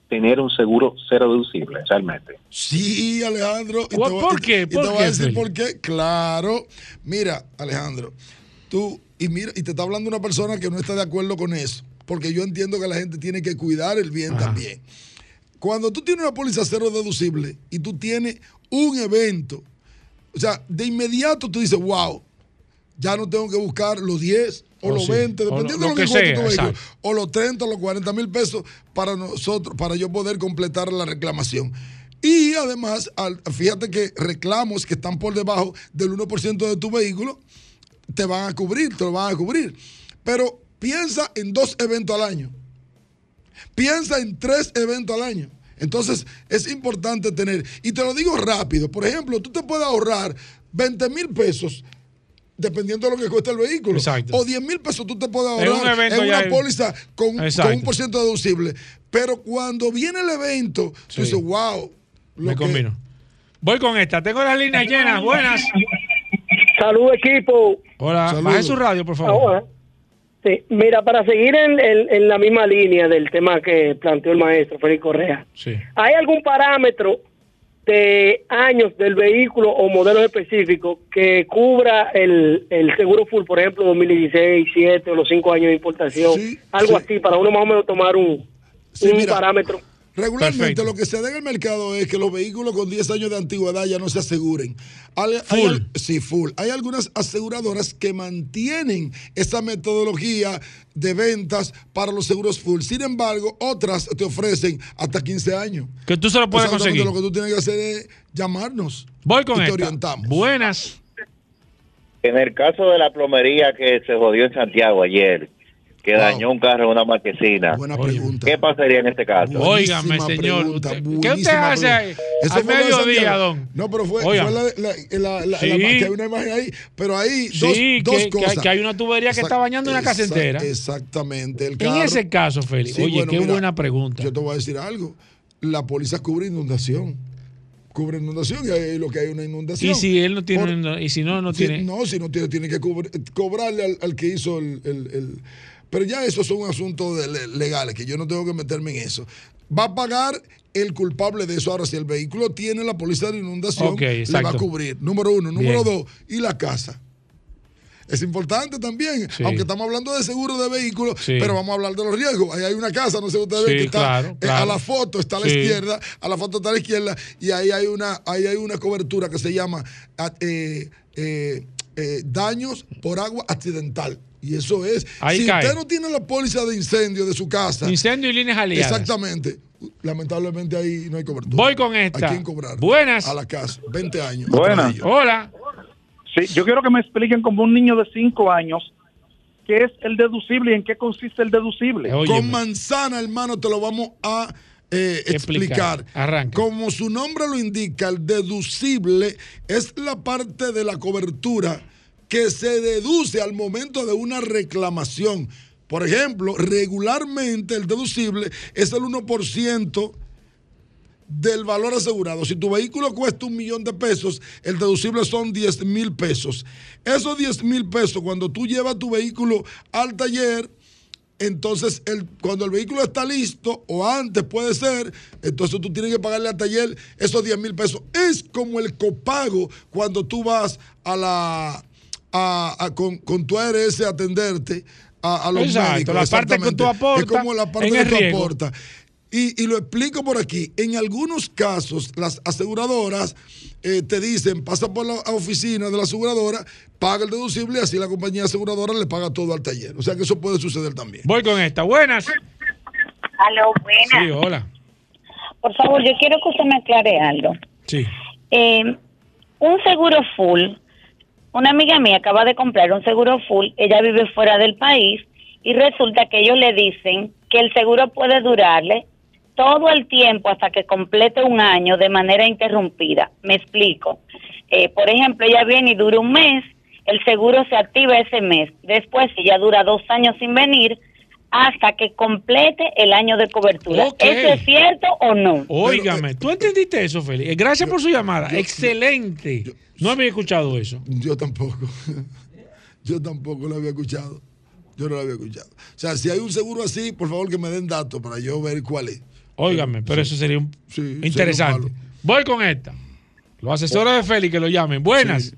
tener un seguro cero deducible, realmente? Sí, Alejandro. y te ¿Por- voy- por qué? y te ¿Por voy qué, a decir por qué. Claro. Mira, Alejandro, tú, y mira, y te está hablando una persona que no está de acuerdo con eso. Porque yo entiendo que la gente tiene que cuidar el bien también. Cuando tú tienes una póliza cero deducible y tú tienes un evento, o sea, de inmediato tú dices, wow, ya no tengo que buscar los 10 o Oh, los sí. 20, O dependiendo lo de lo que, sea, tu vehículo, o los 30 o los 40 mil pesos para nosotros, para yo poder completar la reclamación. Y además, al- fíjate que reclamos que están por debajo del 1% de tu vehículo, te van a cubrir, te lo van a cubrir. Pero piensa en dos eventos al año. Piensa en tres eventos al año. Entonces es importante tener, y te lo digo rápido, por ejemplo, tú te puedes ahorrar 20 mil pesos dependiendo de lo que cuesta el vehículo. Exacto. O 10 mil pesos tú te puedes En un ahorrar en, una hay- póliza con, un por ciento deducible. Pero cuando viene el evento, Sí. tú dices, wow. lo Me que- combino. Voy con esta. Tengo las líneas llenas. Buenas. Salud, equipo. Hola. Baje su radio, por favor. Ahora, sí, mira, para seguir en, en- en la misma línea del tema que planteó el maestro Félix Correa, Sí. ¿hay algún parámetro de años del vehículo o modelos específicos que cubra el, el seguro full, por ejemplo, 2016, 7 o los 5 años de importación? algo así, para uno más o menos tomar un, Sí, un mira, parámetro. Regularmente Perfecto. lo que se da en el mercado es que los vehículos con 10 años de antigüedad ya no se aseguren. Hay- hay Full. al- sí, full. Hay algunas aseguradoras que mantienen esa metodología de ventas para los seguros full. Sin embargo, otras te ofrecen hasta 15 años. Que tú se lo puedes conseguir. Lo que tú tienes que hacer es llamarnos. Voy con y te orientamos. Buenas. En el caso de la plomería que se jodió en Santiago ayer, que dañó un carro en una marquesina, ¿qué pasaría en este caso? Óigame, señor. usted- ¿Qué usted hace ahí? Eso de mediodía, don? No, pero fue, fue la, la, la, la- Sí. la- que hay una imagen ahí, pero ahí dos, Sí, dos que, que- cosas. que hay una tubería que está bañando una exact- casa entera. Exactamente. El En carro- ese caso, Félix, Sí, oye, bueno, qué mira, buena pregunta. Yo te voy a decir algo. La póliza cubre inundación. Cubre inundación y ahí lo que hay es una inundación. Y si él no tiene, Por- no- y si no, no Sí, tiene. no, si no tiene, tiene que cobrarle al, al que hizo el, el- el- Pero ya eso son asuntos legales, que yo no tengo que meterme en eso. Va a pagar el culpable de eso. Ahora, si el vehículo tiene la póliza de inundación, Ok, le va a cubrir. Número uno. Número Bien. dos, y la casa. Es importante también, Sí. aunque estamos hablando de seguro de vehículos, Sí. pero vamos a hablar de los riesgos. Ahí hay una casa, no sé ustedes ven Sí, que está claro, eh, claro. a la foto, está a la izquierda, a la foto está a la izquierda, y ahí hay una, ahí hay una cobertura que se llama ah, eh, eh, eh, daños por agua accidental. Y eso es. Ahí si cae. usted no tiene la póliza de incendio de su casa. Incendio y líneas aliadas. Exactamente. Lamentablemente ahí no hay cobertura. Voy con esta. ¿A quién cobrar? Buenas. A la casa. 20 años. Buenas. Hola. Sí, yo quiero que me expliquen como un niño de 5 años qué es el deducible y en qué consiste el deducible. Con manzana, hermano, te lo vamos a eh, explicar. Como su nombre lo indica, el deducible es la parte de la cobertura que se deduce al momento de una reclamación. Por ejemplo, regularmente el deducible es el 1% del valor asegurado. Si tu vehículo cuesta un millón de pesos, el deducible son 10 mil pesos. Esos 10 mil pesos, cuando tú llevas tu vehículo al taller, entonces el, cuando el vehículo está listo, o antes puede ser, entonces tú tienes que pagarle al taller esos 10 mil pesos. Es como el copago cuando tú vas a la con, con, tu ARS a atenderte a, a los Exacto, médicos. la parte que tú aportas Es como la parte que tú aportas. Y, y lo explico por aquí. En algunos casos, las aseguradoras eh, te dicen, pasa por la oficina de la aseguradora, paga el deducible y así la compañía aseguradora le paga todo al taller. O sea que eso puede suceder también. Voy con esta. Buenas. Aló, buenas. Sí, hola. Por favor, yo quiero que usted me aclare algo. Sí. Eh, un seguro full, una amiga mía acaba de comprar un seguro full, ella vive fuera del país y resulta que ellos le dicen que el seguro puede durarle todo el tiempo hasta que complete un año de manera interrumpida. Me explico. Eh, por ejemplo, ella viene y dura un mes, el seguro se activa ese mes. Después, si ya dura dos años sin venir, hasta que complete el año de cobertura. ¿Eso es cierto o no? Óigame, ¿tú entendiste eso, Félix? Eh, Gracias por su llamada. Excelente. no había escuchado eso. Yo tampoco. Yo tampoco lo había escuchado. Yo no lo había escuchado. O sea, si hay un seguro así, por favor que me den datos para yo ver cuál es. Óigame, pero eso sería un- interesante. Voy con esta. Los asesores de Félix que lo llamen. Buenas. Sí,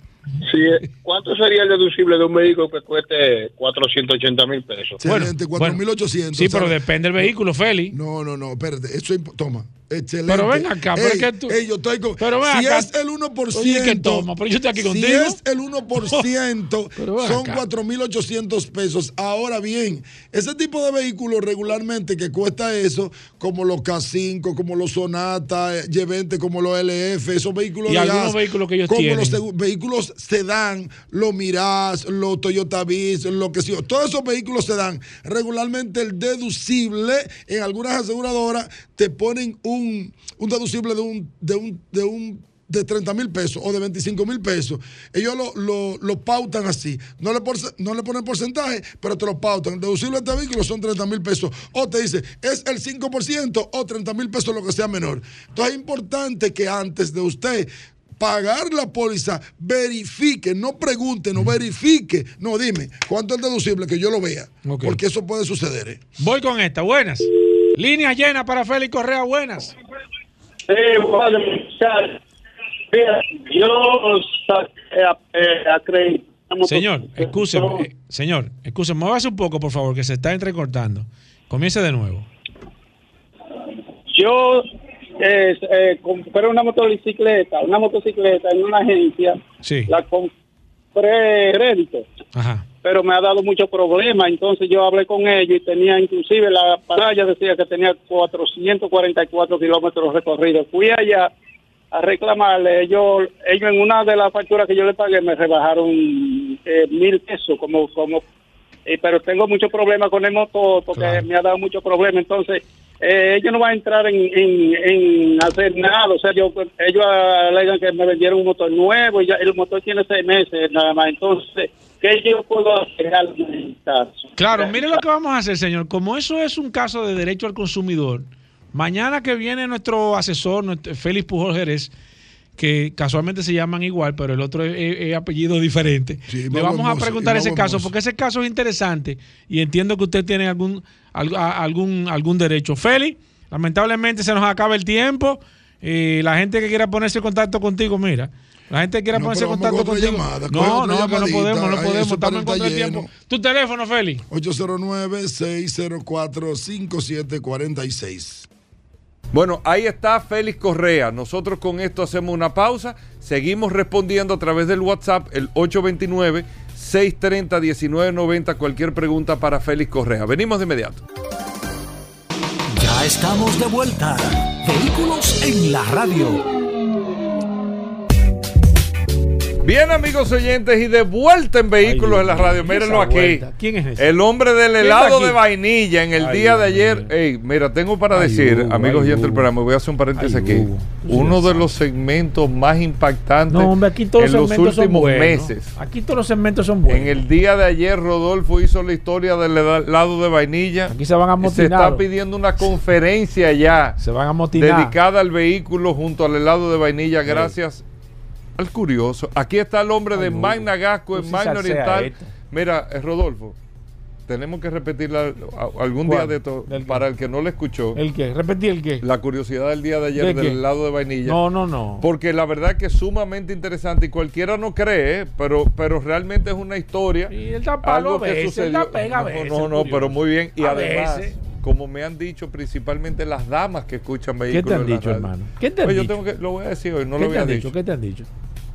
eh, ¿Cuánto sería el deducible de un vehículo que cueste 480 mil pesos? Excelente, 4.800. Sí, pero depende del vehículo, Félix. No, no, no, espérate. Eso es, toma. Excelente. Pero ven acá, pero Ey, que tú- ey, yo estoy con- Pero ven si acá. es el 1%. Oye, que toma, pero yo estoy aquí Si contigo. es el 1%, Pero ven son acá. 4.800 pesos. Ahora bien, ese tipo de vehículos regularmente que cuesta eso, como los K5, como los Sonata, eh, G20, como los LF, esos vehículos Y de algunos gas, vehículos que ellos como tienen. los vehículos sedán, los Mirage, los Toyota Biz, lo que sea. Todos esos vehículos sedán. Regularmente el deducible en algunas aseguradoras te ponen un, un deducible de un, de un, de un de 30 mil pesos o de 25 mil pesos. Ellos lo, lo, lo pautan así. No le, porce- no le ponen porcentaje, pero te lo pautan. El deducible de este vehículo son 30 mil pesos. O te dice, es el 5% o 30 mil pesos lo que sea menor. Entonces es importante que antes de usted pagar la póliza, verifique, no pregunte, no verifique. No, dime, ¿cuánto es el deducible? Que yo lo vea. Porque eso puede suceder. ¿eh? Voy con esta. Buenas. Línea llena para Félix Correa. Buenas. Sí, bueno, yo saqué, eh, acreditamos- Señor, escúcheme. eh, señor, escúcheme. Muévase un poco, por favor, que se está entrecortando. Comience de nuevo. Yo eh, eh, compré una motocicleta, una motocicleta en una agencia, Sí. la compré crédito, Ajá. Pero me ha dado mucho problema, entonces yo hablé con ellos y tenía inclusive la pantalla decía que tenía 444 kilómetros recorridos. Fui allá a reclamarle, ellos, ellos en una de las facturas que yo le pagué me rebajaron eh, mil pesos como como eh, pero tengo mucho problema con el motor porque me ha dado mucho problema. Entonces eh, ellos no van a entrar en, en, en hacer nada. O sea yo ellos alegan que me vendieron un motor nuevo y ya el motor tiene seis meses nada más. Entonces ¿qué yo puedo hacer al caso? Claro, mire lo que vamos a hacer, señor. Como eso es un caso de derecho al consumidor, mañana que viene nuestro asesor, nuestro- Félix Pujol Jerez, que casualmente se llaman igual, pero el otro es, es- es apellido diferente. Le vamos a preguntar ese caso, porque ese caso es interesante y entiendo que usted tiene algún, algún, algún derecho. Félix, lamentablemente se nos acaba el tiempo. Eh, la gente que quiera ponerse en contacto contigo, mira. La gente que quiera No, ponerse en contacto contigo. llamada, no, no, que no podemos, no podemos. eso Estamos en contra tiempo. Tu teléfono, Félix. 809-604-5746. Bueno, ahí está Félix Correa. Nosotros con esto hacemos una pausa. Seguimos respondiendo a través del WhatsApp, el 829-630-1990. Cualquier pregunta para Félix Correa. Venimos de inmediato. Ya estamos de vuelta. Vehículos en la radio. Bien, amigos oyentes, y de vuelta en Vehículos en la Radio. Mírenlo aquí. ¿Quién es ese? El hombre del ¿Quién helado de vainilla en el Ay, día de ayer. Ey, mira, tengo para Ay, decir, Hugo, amigos oyentes del programa, voy a hacer un paréntesis aquí. Hugo. Uno de los segmentos más impactantes No, hombre, aquí todos en los son últimos buenos. meses. Aquí todos los segmentos son buenos. En el día de ayer, Rodolfo hizo la historia del helado de vainilla. Aquí se van a Se motinar. está pidiendo una conferencia ya. Se van a motinar. Dedicada al vehículo junto al helado de vainilla, gracias al curioso. Aquí está el hombre de. Magna Gasco en Magna Oriental. Mira, eh, Rodolfo, tenemos que repetirla algún día de esto para el que no lo escuchó. ¿El qué? ¿Repetí el qué? La curiosidad del día de ayer ¿De del helado de vainilla. No, no, no. Porque la verdad que es sumamente interesante y cualquiera no cree, pero, pero realmente es una historia. Y él da palo algo que sucedió. no, no, pero muy bien. Y además. Como me han dicho principalmente las damas que escuchan ¿Qué vehículos. te han dicho, radio. hermano? ¿Qué te han Pues yo dicho? tengo que, lo voy a decir hoy, no ¿Qué lo te había han dicho. dicho? ¿Qué te han dicho?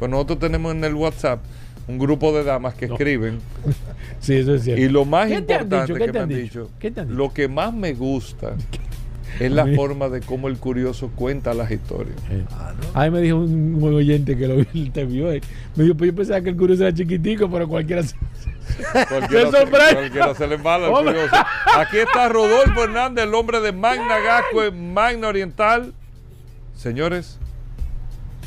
Pues nosotros tenemos en el WhatsApp un grupo de damas que escriben. Sí, eso es cierto. Y lo más ¿Qué te han importante dicho? ¿Qué que te me han dicho? ¿Qué lo que más me gusta es la forma de cómo el curioso cuenta las historias. A mí me dijo un, un oyente que lo vi, te vio. eh. Me dijo, pues yo pensaba que el curioso era chiquitico, pero cualquiera se, Cualquiera, se cualquiera le curioso. Aquí está Rodolfo Hernández, el hombre de Magna Gasco en Magna Oriental. Señores,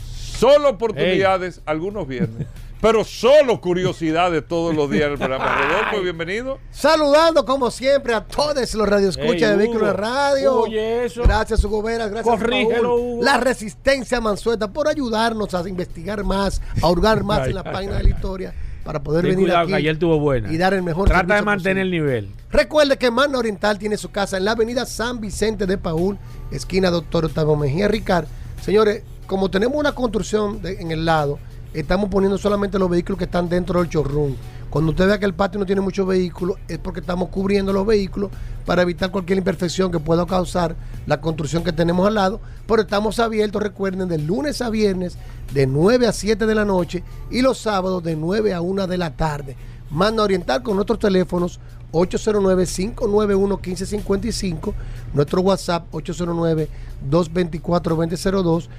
solo oportunidades, algunos viernes, pero solo curiosidades todos los días en el programa. Rodolfo, bienvenido. Saludando como siempre a todos los radioescuchas de Vehículos. Radio. ¿y eso? Gracias, Hugo Veras. Gracias, Corrígelo, Paul. Hugo. La Resistencia Mansueta por ayudarnos a investigar más, a hurgar más Ay, en la ay, página ay. de la historia para poder Ten venir cuidado, aquí que ayer tuvo buena. y dar el mejor Trata de mantener el nivel. Recuerde que Magna Oriental tiene su casa en la avenida San Vicente de Paul, esquina Doctor Octavio Mejía Ricard. Señores, como tenemos una construcción de- en el lado, estamos poniendo solamente los vehículos que están dentro del showroom. Cuando usted vea que el patio no tiene muchos vehículos, es porque estamos cubriendo los vehículos para evitar cualquier imperfección que pueda causar la construcción que tenemos al lado. Pero estamos abiertos, recuerden, de lunes a viernes, de 9 a 7 de la noche y los sábados de 9 a 1 de la tarde. Manda Oriental con nuestros teléfonos 809-591-1555, nuestro WhatsApp 809-224-2002,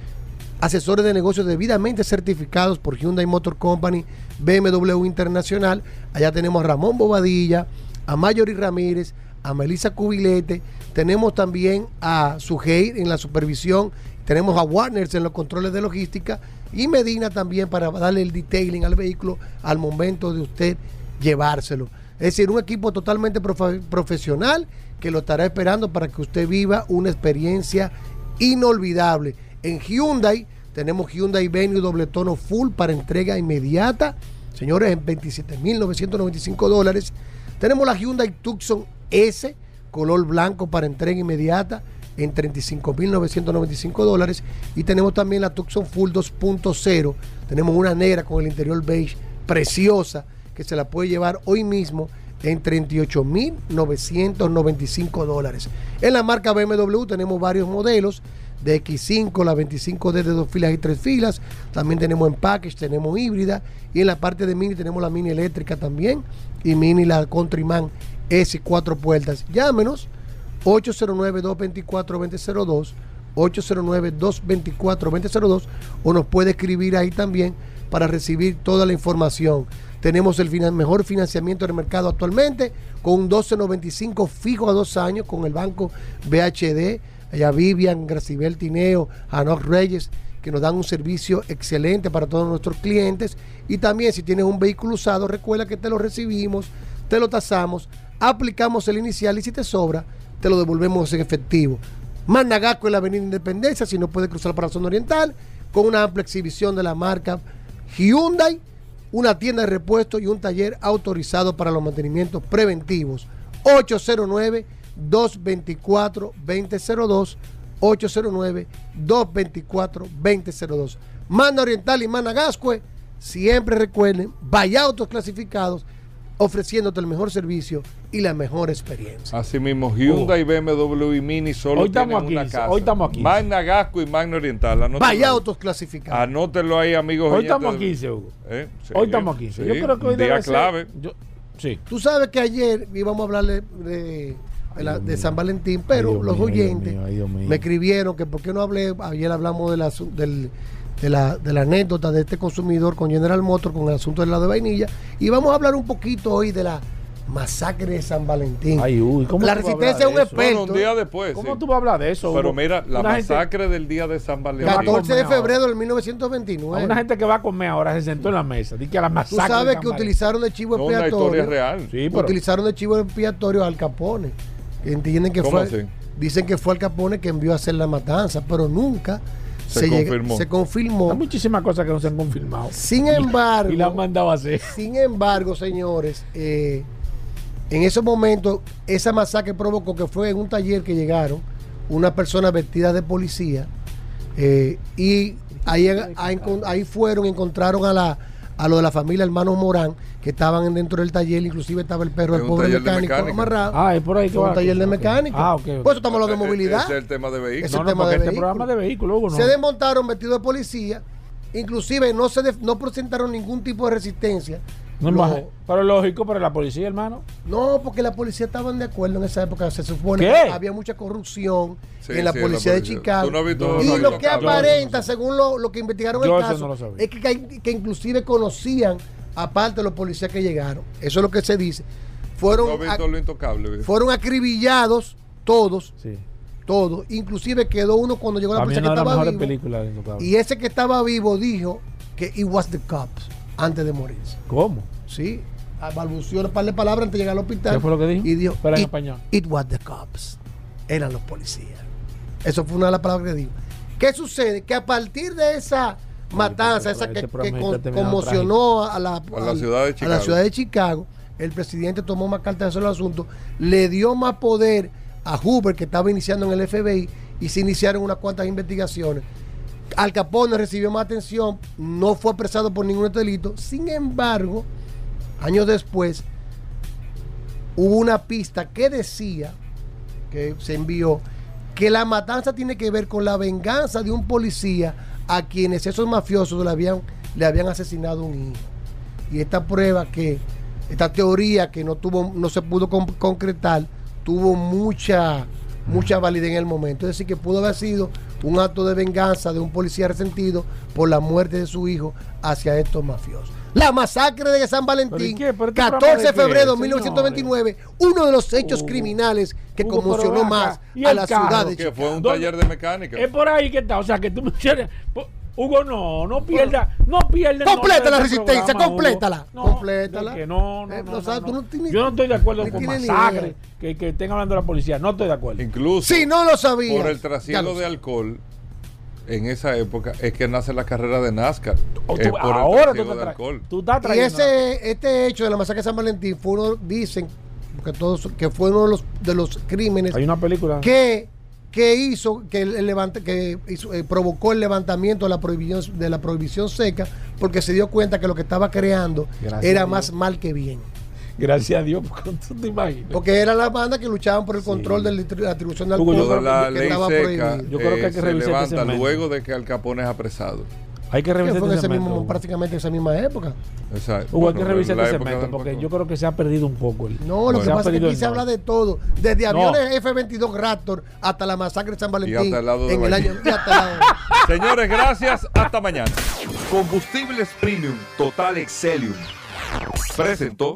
asesores de negocios debidamente certificados por Hyundai Motor Company, BMW Internacional. Allá tenemos a Ramón Bobadilla, a Mayori Ramírez, a Melissa Cubilete. Tenemos también a Sujei en la supervisión. Tenemos a Warners en los controles de logística. Y Medina también para darle el detailing al vehículo al momento de usted llevárselo. Es decir, un equipo totalmente profe- profesional que lo estará esperando para que usted viva una experiencia inolvidable. En Hyundai tenemos Hyundai Venue doble tono full para entrega inmediata. Señores, en 27.995 dólares. Tenemos la Hyundai Tucson S, color blanco para entrega inmediata en 35.995 dólares. Y tenemos también la Tucson Full 2.0. Tenemos una negra con el interior beige preciosa que se la puede llevar hoy mismo en 38.995 dólares. En la marca BMW tenemos varios modelos de X5, la 25D de dos filas y tres filas. También tenemos en package, tenemos híbrida. Y en la parte de mini tenemos la mini eléctrica también. Y mini la Countryman S cuatro puertas. Llámenos 809-224-2002. 809-224-2002 o nos puede escribir ahí también para recibir toda la información. Tenemos el mejor financiamiento del mercado actualmente con un 1295 fijo a dos años con el banco BHD, allá Vivian, Gracibel Tineo, Anoc Reyes, que nos dan un servicio excelente para todos nuestros clientes. Y también si tienes un vehículo usado, recuerda que te lo recibimos, te lo tasamos, aplicamos el inicial y si te sobra, te lo devolvemos en efectivo. Managaco en la Avenida Independencia, si no puede cruzar para la zona oriental, con una amplia exhibición de la marca Hyundai, una tienda de repuestos y un taller autorizado para los mantenimientos preventivos. 809-224-2002. 809-224-2002. Manda Oriental y Managascue, siempre recuerden, vaya autos clasificados, ofreciéndote el mejor servicio y la mejor experiencia. Así mismo, Hyundai, BMW y Mini solo Hoy estamos tienen a una 15, casa. hoy estamos a 15. Magna Gasco y Magna Oriental. Anótenlo Vaya autos clasificados. Anótenlo ahí, amigos. Hoy estamos a del- 15, Hugo. Eh, sí, Hoy estamos a 15. Yo sí, creo que hoy un día debe ser- clave. yo- sí. Tú sabes que ayer íbamos a hablarle de, de la- de San Valentín, pero los mío, ay, Dios oyentes mío, ay, Dios mío. me escribieron que por qué no hablé, ayer hablamos de la del, de la, de la anécdota de este consumidor con General Motors con el asunto del lado de vainilla. Y vamos a hablar un poquito hoy de la masacre de San Valentín. Ay, uy, ¿cómo la tú a resistencia es un de experto. Bueno, un día después. ¿Cómo sí. tú vas a hablar de eso? Pero Hugo? mira, la Una gente- masacre del día de San Valentín. 14 de febrero del a 1929. una gente que va a comer ahora se sentó en la mesa. Di que a la Tú masacre. de sabes San que Valentín. utilizaron de chivo No, una expiatorio. historia real. Sí, pero- Utilizaron de chivo expiatorio al Capone. Entienden que ¿Cómo fue. así? Dicen que fue al Capone que envió a hacer la matanza, pero nunca Se llega- confirmó. se confirmó. Hay muchísimas cosas que no se han confirmado. Sin embargo, Y la han mandado a hacer. sin embargo, señores, eh, en esos momentos, esa masacre provocó que fue en un taller que llegaron unas personas vestidas de policía eh, y ahí, ahí fueron, encontraron a la a lo de la familia hermanos Morán que estaban dentro del taller, inclusive estaba el perro Es del pobre de mecánico, amarrado. Ah, es por ahí que va un taller de mecánica. Ah, ok, ok. Pues estamos hablando de Ese movilidad. es el tema de vehículos. Ese No, no, tema de este programa de vehículos, no. Se desmontaron vestidos de policía, inclusive no se no presentaron ningún tipo de resistencia. No más- pero lógico, pero la policía, hermano. no, porque la policía estaban de acuerdo en esa época. Se supone ¿Qué? que había mucha corrupción Sí, en la sí, policía de policía. Chicago. No y lo que aparenta, según lo, lo que investigaron Yo el caso, lo es que, que, inclusive conocían, aparte de los policías que llegaron. Eso es lo que se dice. Fueron, No has visto a- lo intocable. ¿viste? fueron acribillados todos, Sí. todos. Inclusive quedó uno cuando llegó la policía que estaba vivo. Intocable. Y ese que estaba vivo dijo que it was the cops antes de morirse. ¿Cómo? Sí, ah, balbuceó un par de palabras antes de llegar al hospital. ¿Qué fue lo que dijo? Y dijo, Pero en it, español. it was the cops. Eran los policías. Eso fue una de las palabras que dijo. ¿Qué sucede? Que a partir de esa matanza, esa que, que con- conmocionó a la, A la al- ciudad de a la Chicago. ciudad de Chicago, el presidente tomó más cartas sobre el asunto, le dio más poder a Hoover, que estaba iniciando en el FBI, y se iniciaron unas cuantas investigaciones. Al Capone recibió más atención, no fue apresado por ningún delito. Sin embargo, años después, hubo una pista que decía, que se envió, que la matanza tiene que ver con la venganza de un policía a quienes esos mafiosos le habían, le habían asesinado un hijo. Y esta prueba que, esta teoría que no tuvo, no se pudo con- concretar, tuvo mucha, mucha validez en el momento. Es decir, que pudo haber sido un acto de venganza de un policía resentido por la muerte de su hijo hacia estos mafiosos. La masacre de San Valentín, ¿Pero y qué? ¿Pero este 14 programa de febrero de señores? 1929, uno de los hechos Hugo, criminales que Hugo, pero conmocionó más ¿y a la carro? ciudad de Que Chicago. fue un ¿Dónde? taller de mecánica. Es por ahí que está. O sea, que tú me po- Hugo, no, no pierda, no pierda. Completa la resistencia, programa, complétala, No, complétala. que no, no, Eh, no, o sea, no, tú no. no tienes- Yo no estoy de acuerdo con masacre que, que estén hablando de la policía. No estoy de acuerdo. Incluso Si no lo sabías. por el trasiego de alcohol en esa época es que nace la carrera de NASCAR. O Es tú- el ahora tú, te de alcohol. tú estás Y ese, este hecho de la masacre de San Valentín fue uno, dicen, que todos, que fue uno de los, de los crímenes Hay una película. que, que hizo, que, el, levanta, que hizo, eh, provocó el levantamiento de la prohibición, de la prohibición seca, porque se dio cuenta que lo que estaba creando Gracias era más mal que bien. Gracias a Dios, porque tú te imaginas. Porque era la banda que luchaban por el control de la distribución de alcohol yo la que ley estaba seca prohibido. Yo creo que hay eh, que se revisar este levanta luego de que Al Capone es apresado. Hay que revisar fue este ese mismo, segmento. prácticamente en esa misma época. Exacto. Hugo, hay que Bueno, revisar este segmento porque yo creo que se ha perdido un poco. El, No, lo se que ha pasa es que perdido aquí se habla de todo, desde No. aviones F-22 Raptor hasta la masacre de San Valentín hasta el lado de en el año y hasta el lado- Señores, gracias. Hasta mañana. Combustibles Premium Total Excelium presentó